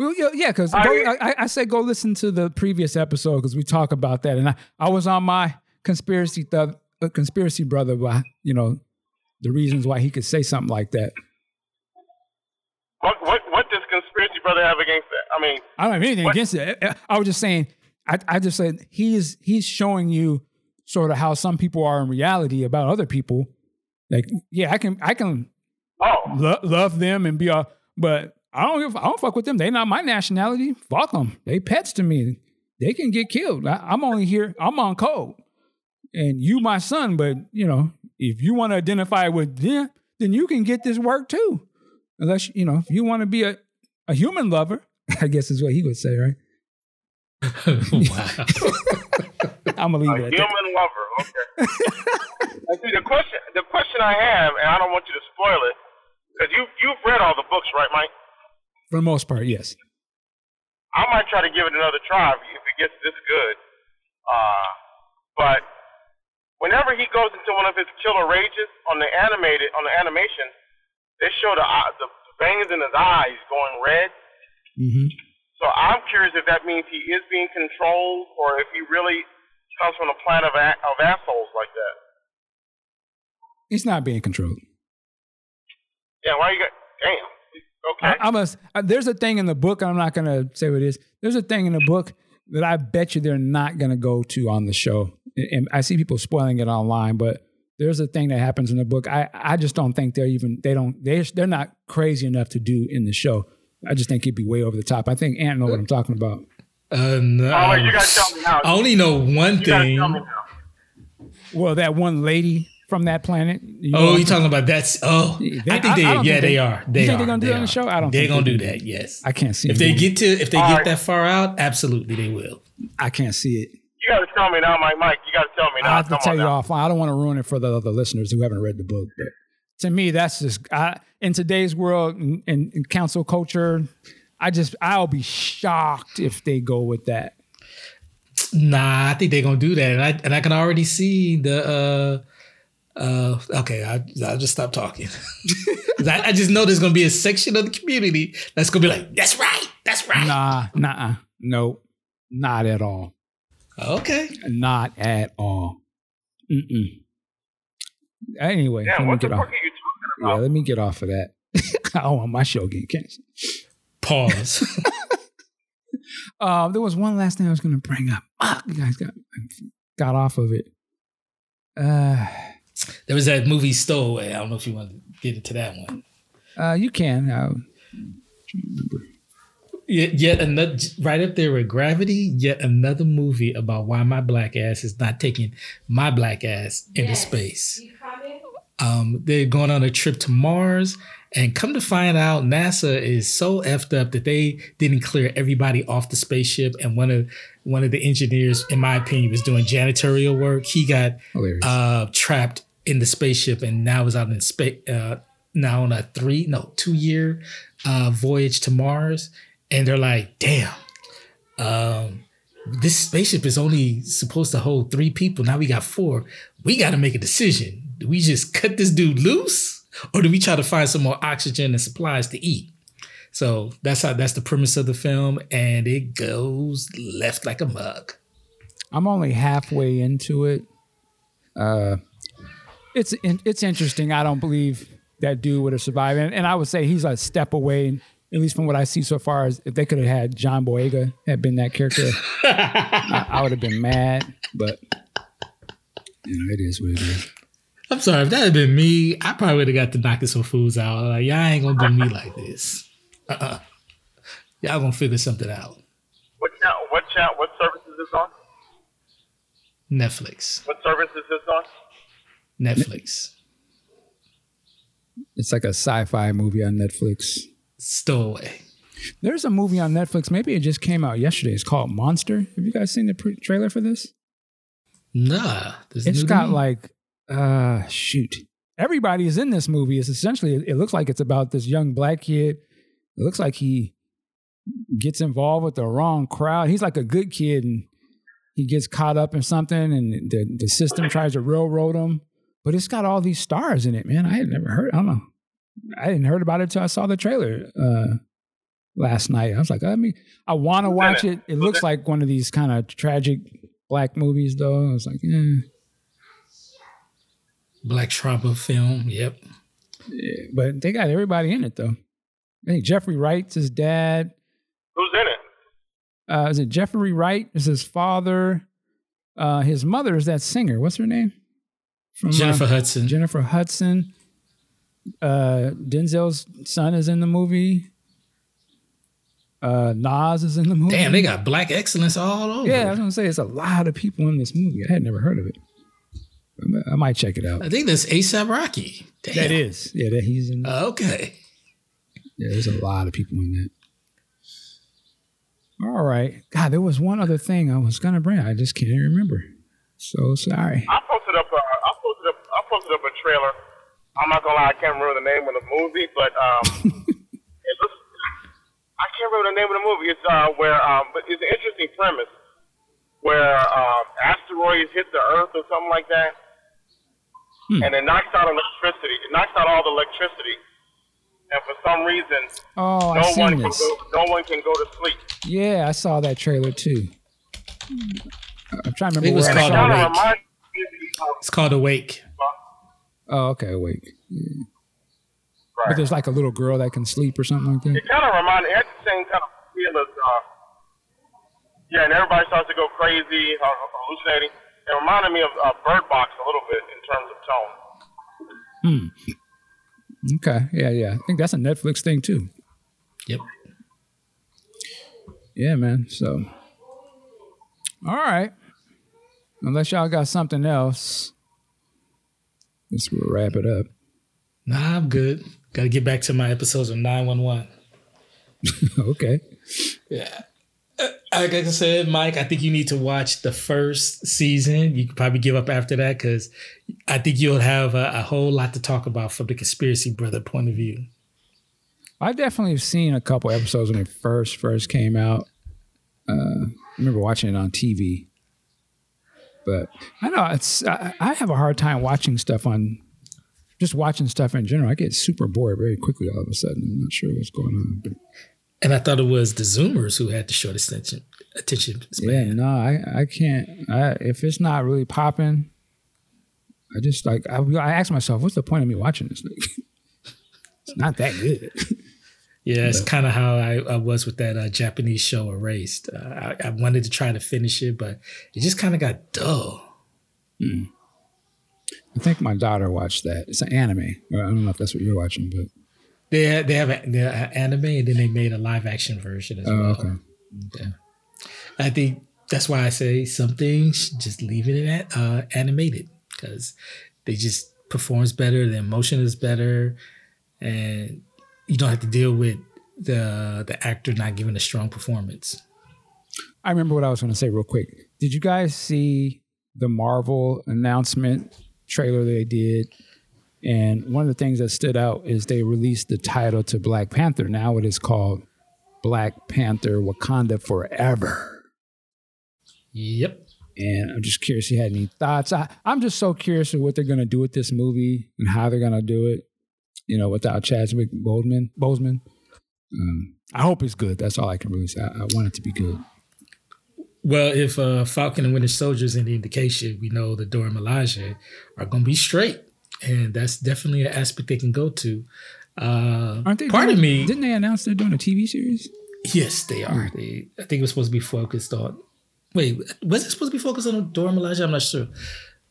Well, yeah, because I- I, I say go listen to the previous episode because we talk about that, and I, I was on my conspiracy th- uh, conspiracy brother, why you know the reasons why he could say something like that. What what conspiracy brother have against that? I mean, I don't have anything What- against it. I- was just saying, I, I just said he's he's showing you sort of how some people are in reality about other people. Like, yeah, I can I can oh, lo- love them and be a, but I don't give, I don't fuck with them. They not my nationality. Fuck them. They pets to me. They can get killed. I, I'm only here. I'm on code, and you my son. But you know, if you want to identify with them, then you can get this work too. Unless you know, if you want to be a a human lover, I guess is what he would say, right? wow. a I'm gonna leave it at that. human lover. Okay. And see, the question the question I have, and I don't want you to spoil it, because you you've read all the books, right, Mike? For the most part, yes. I might try to give it another try if if it gets this good. Uh, but whenever he goes into one of his killer rages on the animated on the animation, they show the eye- the veins in his eyes going red. hmm So I'm curious if that means he is being controlled, or if he really comes from a planet of a- of assholes like that. He's not being controlled. Yeah, why you got? Damn. Okay. I, I must. Uh, there's a thing in the book. I'm not going to say what it is. There's a thing in the book that I bet you they're not going to go to on the show. And I see people spoiling it online, but there's a thing that happens in the book. I, I just don't think they're even. They don't. They they're not crazy enough to do in the show. I just think it'd be way over the top. I think Ant know what I'm talking about. Uh, no. oh, you gotta tell me now. I only know one you thing. tell me now. Well, that one lady from that planet. you Oh, you I'm- talking about that's? Oh, They- I think they. I don't yeah, think they, they- are. you They think are. they're gonna do they that on the show? I don't They're think gonna they do do. that. Yes. I can't see. if them they get to, if they All get right. that far out, absolutely they will. I can't see it. You gotta tell me now, Mike. Mike, you gotta tell me now. I have to Come tell you now. offline. I don't want to ruin it for the other listeners who haven't read the book. But to me, that's just I, in today's world and in, in council culture. I just I'll be shocked if they go with that. Nah, I think they're gonna do that, and I and I can already see the. uh uh Okay, I I'll just stop talking. I, I just know there's gonna be a section of the community that's gonna be like, "That's right, that's right." Nah, nah, no, not at all. Okay. Not at all. Mm-mm. Anyway, Damn, let me what the get fuck off. are you talking Yeah, let me get off of that. I don't want my show getting canceled. Pause. Um, there was one last thing I was going to bring up. Fuck, you guys got got off of it. Uh, there was that movie Stowaway. I don't know if you want to get into that one. uh, you can. Uh, Yet, yet another right up there with Gravity. Yet another movie about why my black ass is not taking my black ass into Yes. space. Um, they're going on a trip to Mars, and come to find out, NASA is so effed up that they didn't clear everybody off the spaceship. And one of one of the engineers, in my opinion, was doing janitorial work. He got uh, trapped in the spaceship and now is out in space. Uh, now on a three, no, two year uh, voyage to Mars, and they're like, "Damn, um, this spaceship is only supposed to hold three people. Now we got four. We got to make a decision. Do we just cut this dude loose, or do we try to find some more oxygen and supplies to eat?" So that's how that's the premise of the film, and it goes left like a mug. I'm only halfway into it. Uh, it's it's interesting. I don't believe that dude would have survived. And, and I would say he's a step away, at least from what I see so far. As if they could have had John Boyega had been that character, I, I would have been mad. But you know, it is what it is. I'm sorry, if that had been me, I probably would have got to knocking some fools out. Like, y'all ain't gonna do me like this. Uh-uh. Y'all gonna figure something out. What channel? What channel? What service is this on? Netflix. What service is this on? Netflix. It's like a sci-fi movie on Netflix. Stowaway. There's a movie on Netflix. Maybe it just came out yesterday. It's called Monster. Have you guys seen the pre- trailer for this? Nah. this is It's got me. like, uh, shoot. Everybody is in this movie. It's essentially, it looks like it's about this young black kid. It looks like he gets involved with the wrong crowd. He's like a good kid and he gets caught up in something and the, the system tries to railroad him. But it's got all these stars in it, man. I had never heard, I don't know. I didn't heard about it until I saw the trailer uh, last night. I was like, I mean, I want to watch it? it. It looks like one of these kind of tragic black movies, though. I was like, eh. Black trauma film. Yep. Yeah, but they got everybody in it though. I think Jeffrey Wright's his dad. Who's in it? Uh, is it Jeffrey Wright? Is his father? Uh, his mother is that singer. What's her name? From, uh, Jennifer Hudson. Jennifer Hudson. Uh, Denzel's son is in the movie. Uh, Nas is in the movie. Damn, they got black excellence all over. Yeah, I was gonna say it's a lot of people in this movie. I had never heard of it. I might- check it out. I think that's ASAP Rocky. Damn. That is, yeah, that he's in. Okay. Yeah, there's a lot of people in that. All right. God, there was one other thing I was gonna bring. I just can't remember. So sorry. I posted up. A, I posted up. I posted up a trailer. I'm not gonna lie. I can't remember the name of the movie, but um, it looks, I can't remember the name of the movie. It's uh where um, but it's an interesting premise where um, asteroids hit the Earth or something like that, and it knocks out electricity. It knocks out all the electricity, and for some reason, Oh, I no one seen can this. go. No one can go to sleep. Yeah, I saw that trailer too. I'm trying to remember it was where I called saw Kind it. Awake. reminds me of It's called Awake. Oh, okay, awake. But right. there's like a little girl that can sleep or something like that. It kind of reminded. It had the same kind of feel as. Uh, yeah, and everybody starts to go crazy, uh, hallucinating. It reminded me of uh, Bird Box a little bit in terms of tone. Hmm. Okay, yeah, yeah. I think that's a Netflix thing too. Yep. Yeah, man. So, all right. Unless y'all got something else, let's wrap it up. Nah, I'm good. Got to get back to my episodes of 911. okay. Yeah. Uh, Like I said, Mike, I think you need to watch the first season. You could probably give up after that because I think you'll have a, a whole lot to talk about from the conspiracy brother point of view. I definitely have seen a couple episodes when it first first came out. Uh, I remember watching it on TV, but I know it's I, I have a hard time watching stuff on just watching stuff in general. I get super bored very quickly all of a sudden. I'm not sure what's going on, but And I thought it was the Zoomers who had the shortest attention attention span. yeah, span. no, I I can't. I, if it's not really popping, I just like I, I ask myself, what's the point of me watching this? Like, it's not that good. Yeah, it's kind of how I, I was with that uh, Japanese show Erased. Uh, I, I wanted to try to finish it, but it just kind of got dull. I think my daughter watched that. It's an anime. I don't know if that's what you're watching, but They they have a, they have anime and then they made a live action version as oh, well. okay. Yeah. I think that's why I say some things just leave it at uh, animated because they just performs better, the emotion is better, and you don't have to deal with the the actor not giving a strong performance. I remember what I was going to say real quick. Did you guys see the Marvel announcement trailer they did? And one of the things that stood out is they released the title to Black Panther. Now it is called Black Panther Wakanda Forever. Yep. And I'm just curious if you had any thoughts. I, I'm just so curious of what they're going to do with this movie and how they're going to do it, you know, without Chadwick Boseman. Boseman. Um, I hope it's good. That's all I can really say. I, I want it to be good. Well, if uh, Falcon and Winter Soldier is any indication, we know the Dora Milaje are going to be straight. and that's definitely an aspect they can go to. Uh, Aren't they? part doing, of me? Didn't they announce they're doing a TV series? Yes, they are. They, I think it was supposed to be focused on. Wait, was it supposed to be focused on Dora Milaje? I'm not sure,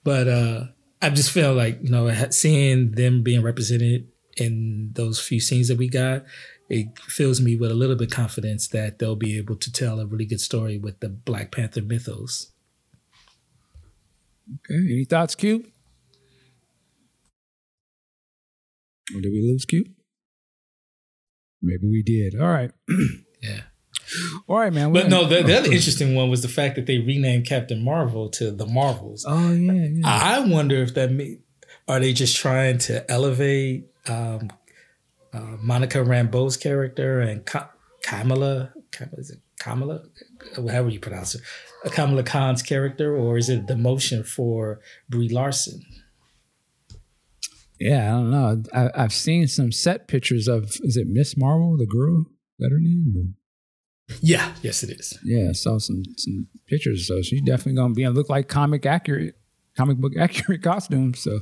but uh, I just feel like you know seeing them being represented in those few scenes that we got, it fills me with a little bit of confidence that they'll be able to tell a really good story with the Black Panther mythos. Okay. Any thoughts, Q? Or did we lose Q? Maybe we did. All right. Yeah. All right, man. But no, the, the oh, other interesting one was the fact that they renamed Captain Marvel to the Marvels. Oh yeah, yeah. I wonder if that may, are they just trying to elevate um, uh, Monica Rambeau's character and Ka- Kamala, Kam- is it Kamala, however you pronounce it, uh, Kamala Khan's character, or is it a demotion for Brie Larson? Yeah, I don't know. I, I've seen some set pictures of is it Miss Marvel, the girl? Is that her name? Or? Yeah, yes, it is. Yeah, I saw some some pictures. So she's definitely gonna be and look like comic accurate, comic book accurate costume. So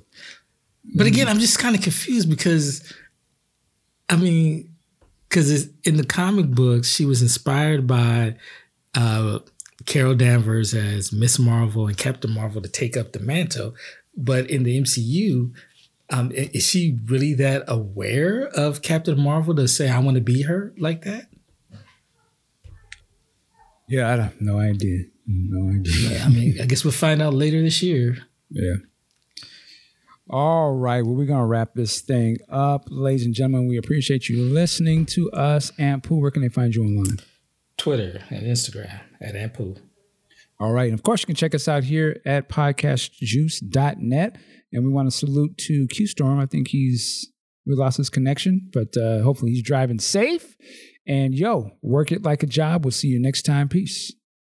But again, I'm just kind of confused because, I mean, because in the comic books, she was inspired by uh, Carol Danvers as Miss Marvel and Captain Marvel to take up the mantle. But in the MCU, um, is she really that aware of Captain Marvel to say, I want to be her like that? yeah, I have no idea. No idea. I mean, I guess we'll find out later this year. Yeah. All right. Well, we're going to wrap this thing up. Ladies and gentlemen, we appreciate you listening to us. Ampu, where can they find you online? Twitter and Instagram at Ampu. All right. And of course, you can check us out here at podcastjuice.net. And we want to salute to Qstorm. I think he's, we lost his connection, but uh, hopefully he's driving safe. And yo, work it like a job. We'll see you next time. Peace.